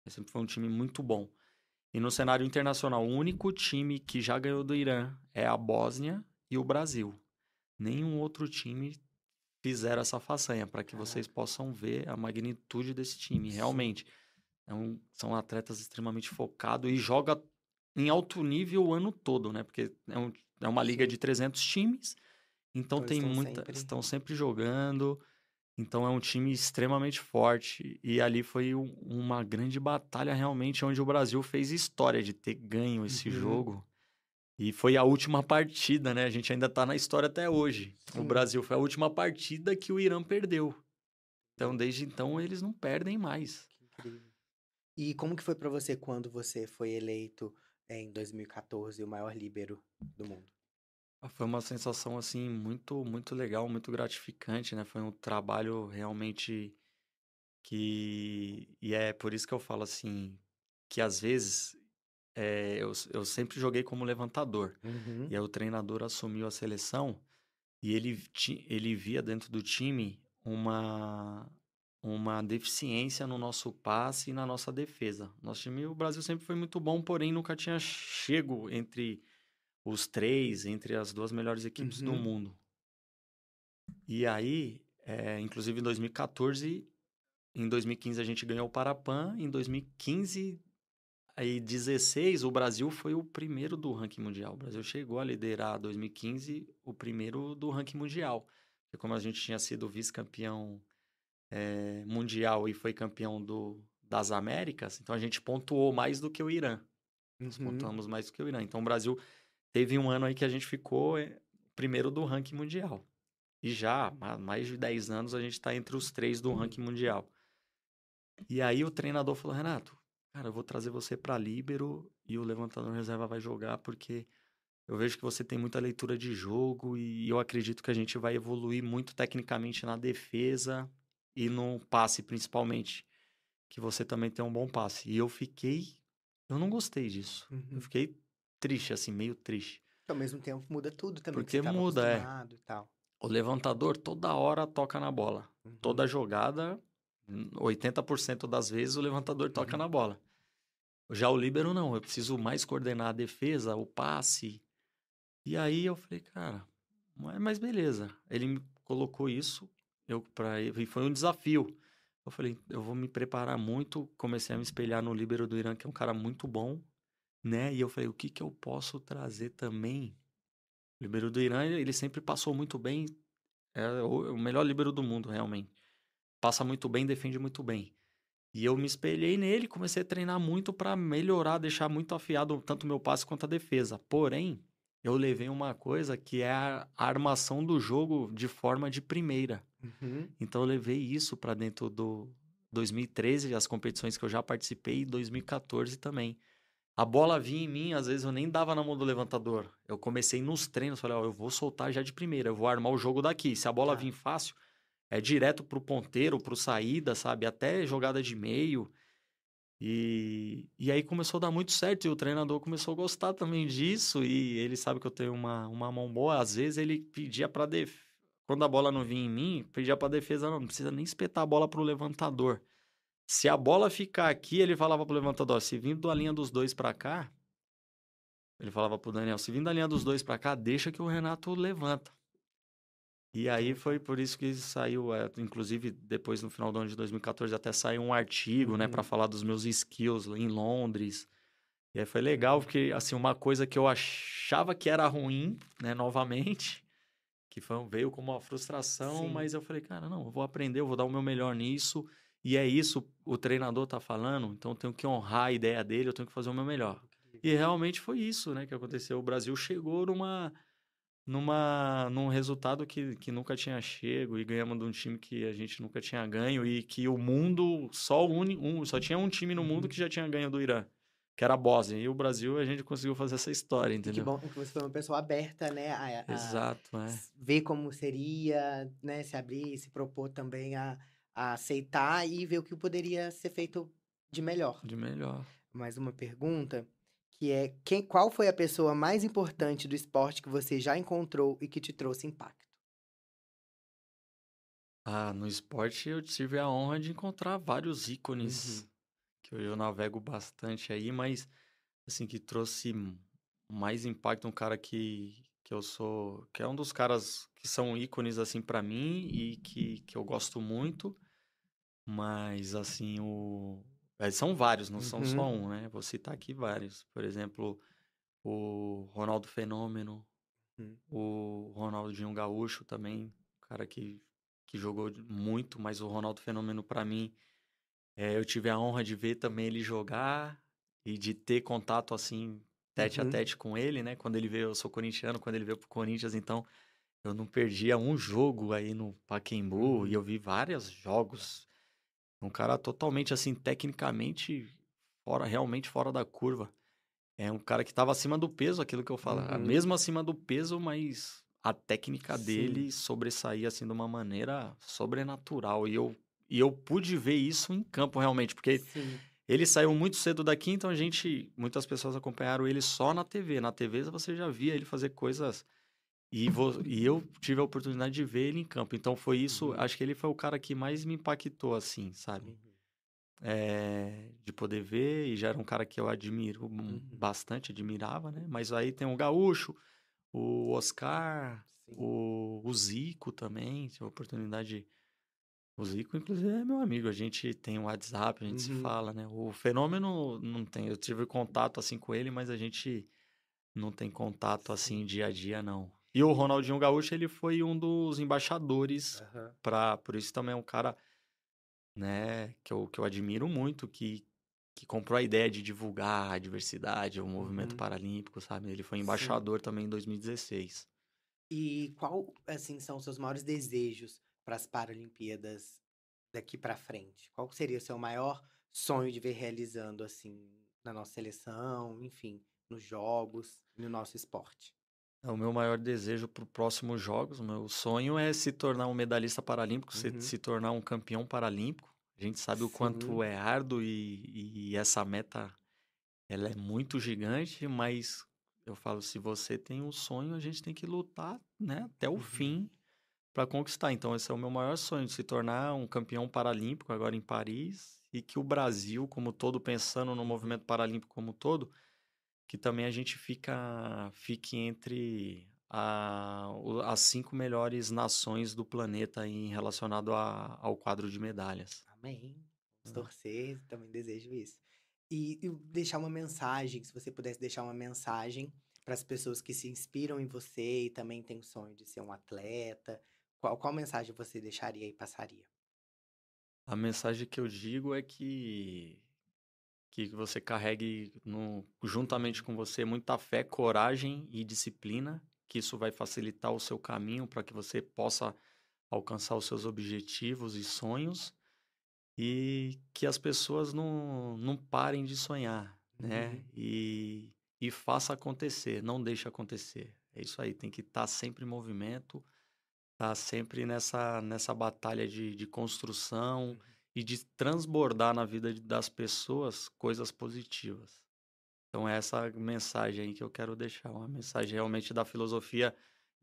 Sempre foi um time muito bom. E no cenário internacional, o único time que já ganhou do Irã é a Bósnia e o Brasil. Nenhum outro time fizeram essa façanha, para que vocês possam ver a magnitude desse time. Realmente, é um- são atletas extremamente focados e joga em alto nível o ano todo, né? Porque é, um- é uma liga de 300 times, então Então tem muita, sempre- estão sempre jogando. Então é um time extremamente forte. E ali foi um- uma grande batalha realmente, onde o Brasil fez história de ter ganho esse Uhum. jogo. E foi a última partida, né? A gente ainda tá na história até hoje. O Sim. Brasil foi a última partida que o Irã perdeu. Então, desde então, eles não perdem mais. Que incrível. E como que foi pra você quando você foi eleito em 2014 o maior líbero do mundo? Ah, Foi uma sensação, assim, muito, muito legal, muito gratificante, né? Foi um trabalho realmente que... E é por isso que eu falo, assim, que às vezes é, eu, eu sempre joguei como levantador. Uhum. E aí o treinador assumiu a seleção e ele, ele via dentro do time uma, uma deficiência no nosso passe e na nossa defesa. Nosso time, o Brasil sempre foi muito bom, porém nunca tinha chego entre os três, entre as duas melhores equipes do Uhum. mundo. E aí, é, inclusive em 2014, em 2015 a gente ganhou o Parapan, em 2015 Aí, 16, o Brasil foi o primeiro do ranking mundial. O Brasil chegou a liderar 2015, o primeiro do ranking mundial. Porque como a gente tinha sido vice-campeão eh, mundial e foi campeão do, das Américas, então a gente pontuou mais do que o Irã. Nós Uhum. pontuamos mais do que o Irã. Então o Brasil teve um ano aí que a gente ficou eh, primeiro do ranking mundial. E já, há mais de 10 anos, a gente está entre os três do ranking mundial. E aí o treinador falou, Renato, cara, eu vou trazer você para líbero e o levantador reserva vai jogar porque eu vejo que você tem muita leitura de jogo e eu acredito que a gente vai evoluir muito tecnicamente na defesa e no passe principalmente, que você também tem um bom passe. E eu fiquei, eu não gostei disso. Uhum. Eu fiquei triste assim, meio triste. Ao mesmo tempo muda tudo também. que Porque muda, é. O levantador toda hora toca na bola. Uhum. Toda jogada, hum, 80% das vezes o levantador toca Uhum. na bola. Já o líbero não, eu preciso mais coordenar a defesa, o passe. E aí eu falei, cara, mas mas beleza. Ele me colocou isso, eu para foi um desafio. Eu falei, eu vou me preparar muito, comecei a me espelhar no líbero do Irã, que é um cara muito bom, né? E eu falei, o que que eu posso trazer também? O líbero do Irã, ele sempre passou muito bem, é o, o melhor líbero do mundo, realmente. Passa muito bem, defende muito bem. E eu me espelhei nele, comecei a treinar muito para melhorar, deixar muito afiado tanto o meu passe quanto a defesa. Porém, eu levei uma coisa que é a armação do jogo de forma de primeira. Uhum. Então eu levei isso para dentro do 2013, as competições que eu já participei, e 2014 também. A bola vinha em mim, às vezes eu nem dava na mão do levantador. Eu comecei nos treinos, falei, ó, eu vou soltar já de primeira, eu vou armar o jogo daqui. Se a bola Tá. vir fácil, é direto pro ponteiro, pro saída, sabe? Até jogada de meio. E, e aí começou a dar muito certo e o treinador começou a gostar também disso e ele sabe que eu tenho uma, uma mão boa. Às vezes ele pedia para def... quando a bola não vinha em mim, pedia para defesa, não, não precisa nem espetar a bola pro levantador. Se a bola ficar aqui, ele falava pro levantador, se vindo da linha dos dois para cá, ele falava pro Daniel, se vindo da linha dos dois para cá, deixa que o Renato levanta. E aí foi por isso que saiu, é, inclusive depois no final do ano de 2014 até saiu um artigo, né, para Uhum. falar dos meus skills em Londres. E aí foi legal porque assim uma coisa que eu achava que era ruim, né, novamente, que foi, veio como uma frustração, Sim. mas eu falei, cara, não, eu vou aprender, eu vou dar o meu melhor nisso. E é isso o treinador tá falando, então eu tenho que honrar a ideia dele, eu tenho que fazer o meu melhor. E realmente foi isso, né, que aconteceu. O Brasil chegou numa numa, num resultado que, que nunca tinha chego e ganhamos de um time que a gente nunca tinha ganho e que o mundo só uni, um, só tinha um time no mundo Uhum. que já tinha ganho do Irã, que era a Bósnia. E o Brasil a gente conseguiu fazer essa história, E que entendeu? bom que você foi uma pessoa aberta, né? A, a Exato, é. ver como seria, né? Se abrir, se propor também a, a aceitar e ver o que poderia ser feito de melhor. De melhor. Mais uma pergunta, que é quem, qual foi a pessoa mais importante do esporte que você já encontrou e que te trouxe impacto? Ah, no esporte eu tive a honra de encontrar vários ícones Uhum. Que hoje eu navego bastante aí, mas assim que trouxe mais impacto um cara que que eu sou, que é um dos caras que são ícones assim pra mim e que que eu gosto muito, mas assim o é, são vários, não são só Uhum. um, né? Vou citar aqui vários. Por exemplo, o Ronaldo Fenômeno, Uhum. o Ronaldinho Gaúcho também, cara que, que jogou muito, mas o Ronaldo Fenômeno pra mim, é, eu tive a honra de ver também ele jogar e de ter contato assim, tete Uhum. a tete com ele, né? Quando ele veio, eu sou corintiano, quando ele veio pro Corinthians, então eu não perdia um jogo aí no Pacaembu Uhum. e eu vi vários jogos. Um cara totalmente assim, tecnicamente fora, realmente fora da curva. É um cara que estava acima do peso, aquilo que eu falo. Uhum. Mesmo acima do peso, mas a técnica Sim. dele sobressaía assim de uma maneira sobrenatural. E eu, e eu pude ver isso em campo realmente, porque Sim. ele saiu muito cedo daqui, então a gente, muitas pessoas acompanharam ele só na TV. Na TV você já via ele fazer coisas e, vo- e eu tive a oportunidade de ver ele em campo. Então foi isso, Uhum. acho que ele foi o cara que mais me impactou assim, sabe? Uhum. É, de poder ver, e já era um cara que eu admiro um- Uhum. bastante, admirava, né? Mas aí tem o Gaúcho, o Oscar, Sim. o, o Zico também, tive a oportunidade. O Zico, inclusive, é meu amigo. A gente tem um WhatsApp, a gente se Uhum. fala, né? O Fenômeno não tem. Eu tive contato assim com ele, mas a gente não tem contato assim dia a dia, não. E o Ronaldinho Gaúcho, ele foi um dos embaixadores pra, por isso também é um cara, né, que eu, que eu admiro muito, que, que comprou a ideia de divulgar a diversidade, o movimento Uhum. paralímpico, sabe? Ele foi Sim. embaixador também em 2016. E qual, assim, são os seus maiores desejos para as Paralimpíadas daqui para frente? Qual seria o seu maior sonho de ver realizando, assim, na nossa seleção, enfim, nos jogos, no nosso esporte? É o meu maior desejo para os próximos Jogos, o meu sonho é se tornar um medalhista paralímpico, se, Uhum. se tornar um campeão paralímpico. A gente sabe o Sim. quanto é árduo e, e essa meta, ela é muito gigante, mas eu falo, se você tem um sonho, a gente tem que lutar, né, até o Uhum. fim para conquistar. Então, esse é o meu maior sonho, se tornar um campeão paralímpico agora em Paris e que o Brasil, como todo, pensando no movimento paralímpico como todo, que também a gente fica fique entre a- as cinco melhores nações do planeta em relacionado a- ao quadro de medalhas. Amém. Vamos Ah. torcer, também desejo isso. E, e deixar uma mensagem, se você pudesse deixar uma mensagem para as pessoas que se inspiram em você e também têm o sonho de ser um atleta, qual, qual mensagem você deixaria e passaria? A mensagem que eu digo é que que você carregue no- juntamente com você muita fé, coragem e disciplina, que isso vai facilitar o seu caminho para que você possa alcançar os seus objetivos e sonhos e que as pessoas não, não parem de sonhar, né? Uhum. E, e faça acontecer, não deixe acontecer. É isso aí, tem que estar sempre em movimento, estar sempre nessa, nessa batalha de, de construção Uhum. e de transbordar na vida das pessoas coisas positivas. Então, é essa mensagem aí que eu quero deixar, uma mensagem realmente da filosofia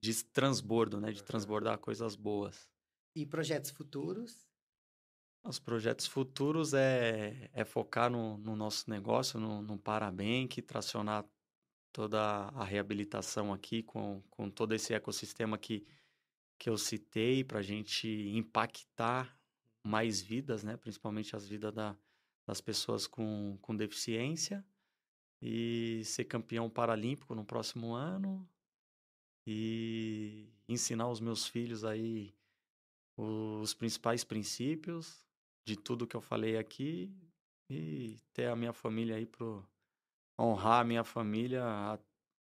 de transbordo, né? De transbordar coisas boas. E projetos futuros? Os projetos futuros é, é focar no, no nosso negócio, no, no Parabank, tracionar toda a reabilitação aqui com, com todo esse ecossistema que, que eu citei para a gente impactar mais vidas, né? Principalmente as vidas da, das pessoas com, com deficiência e ser campeão paralímpico no próximo ano e ensinar os meus filhos aí os principais princípios de tudo que eu falei aqui e ter a minha família aí pro honrar a minha família a-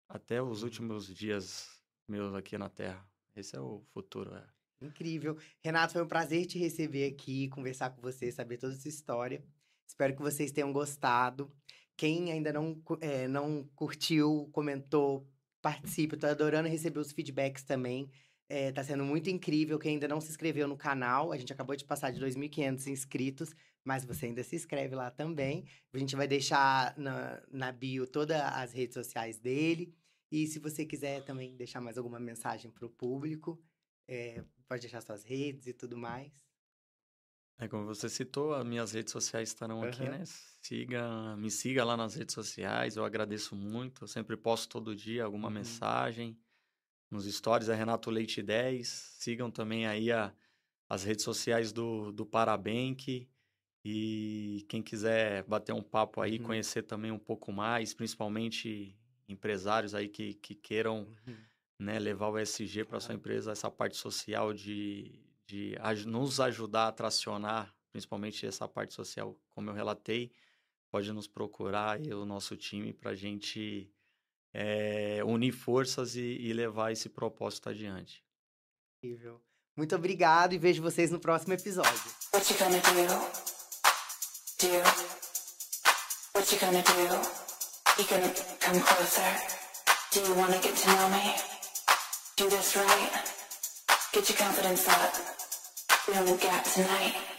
até os Uhum. últimos dias meus aqui na Terra. Esse é o futuro, é. Incrível. Renato, foi um prazer te receber aqui, conversar com você, saber toda essa história. Espero que vocês tenham gostado. Quem ainda não, é, não curtiu, comentou, participe. Tô adorando receber os feedbacks também. É, tá sendo muito incrível. Quem ainda não se inscreveu no canal, a gente acabou de passar de 2.500 inscritos, mas você ainda se inscreve lá também. A gente vai deixar na, na bio todas as redes sociais dele. E se você quiser também deixar mais alguma mensagem para o público, é, pode deixar suas redes e tudo mais. É como você citou, as minhas redes sociais estarão aqui, Aham. né? Siga, me siga lá nas redes sociais, eu agradeço muito. Eu sempre posto todo dia alguma Uhum. mensagem. Nos stories é Renato Leite 10. Sigam também aí a, as redes sociais do, do Parabank. E quem quiser bater um papo aí, Uhum. conhecer também um pouco mais, principalmente empresários aí que, que queiram Uhum. né, levar o SG para sua empresa, essa parte social de, de nos ajudar a tracionar, principalmente essa parte social, como eu relatei, pode nos procurar e o nosso time para a gente eh, unir forças e, e levar esse propósito adiante. Incrível. Muito obrigado e vejo vocês no próximo episódio. What you gonna do? Do? What you gonna do? You gonna come closer? Do you wanna get to know me? Do this right? Get your confidence up. We only got tonight.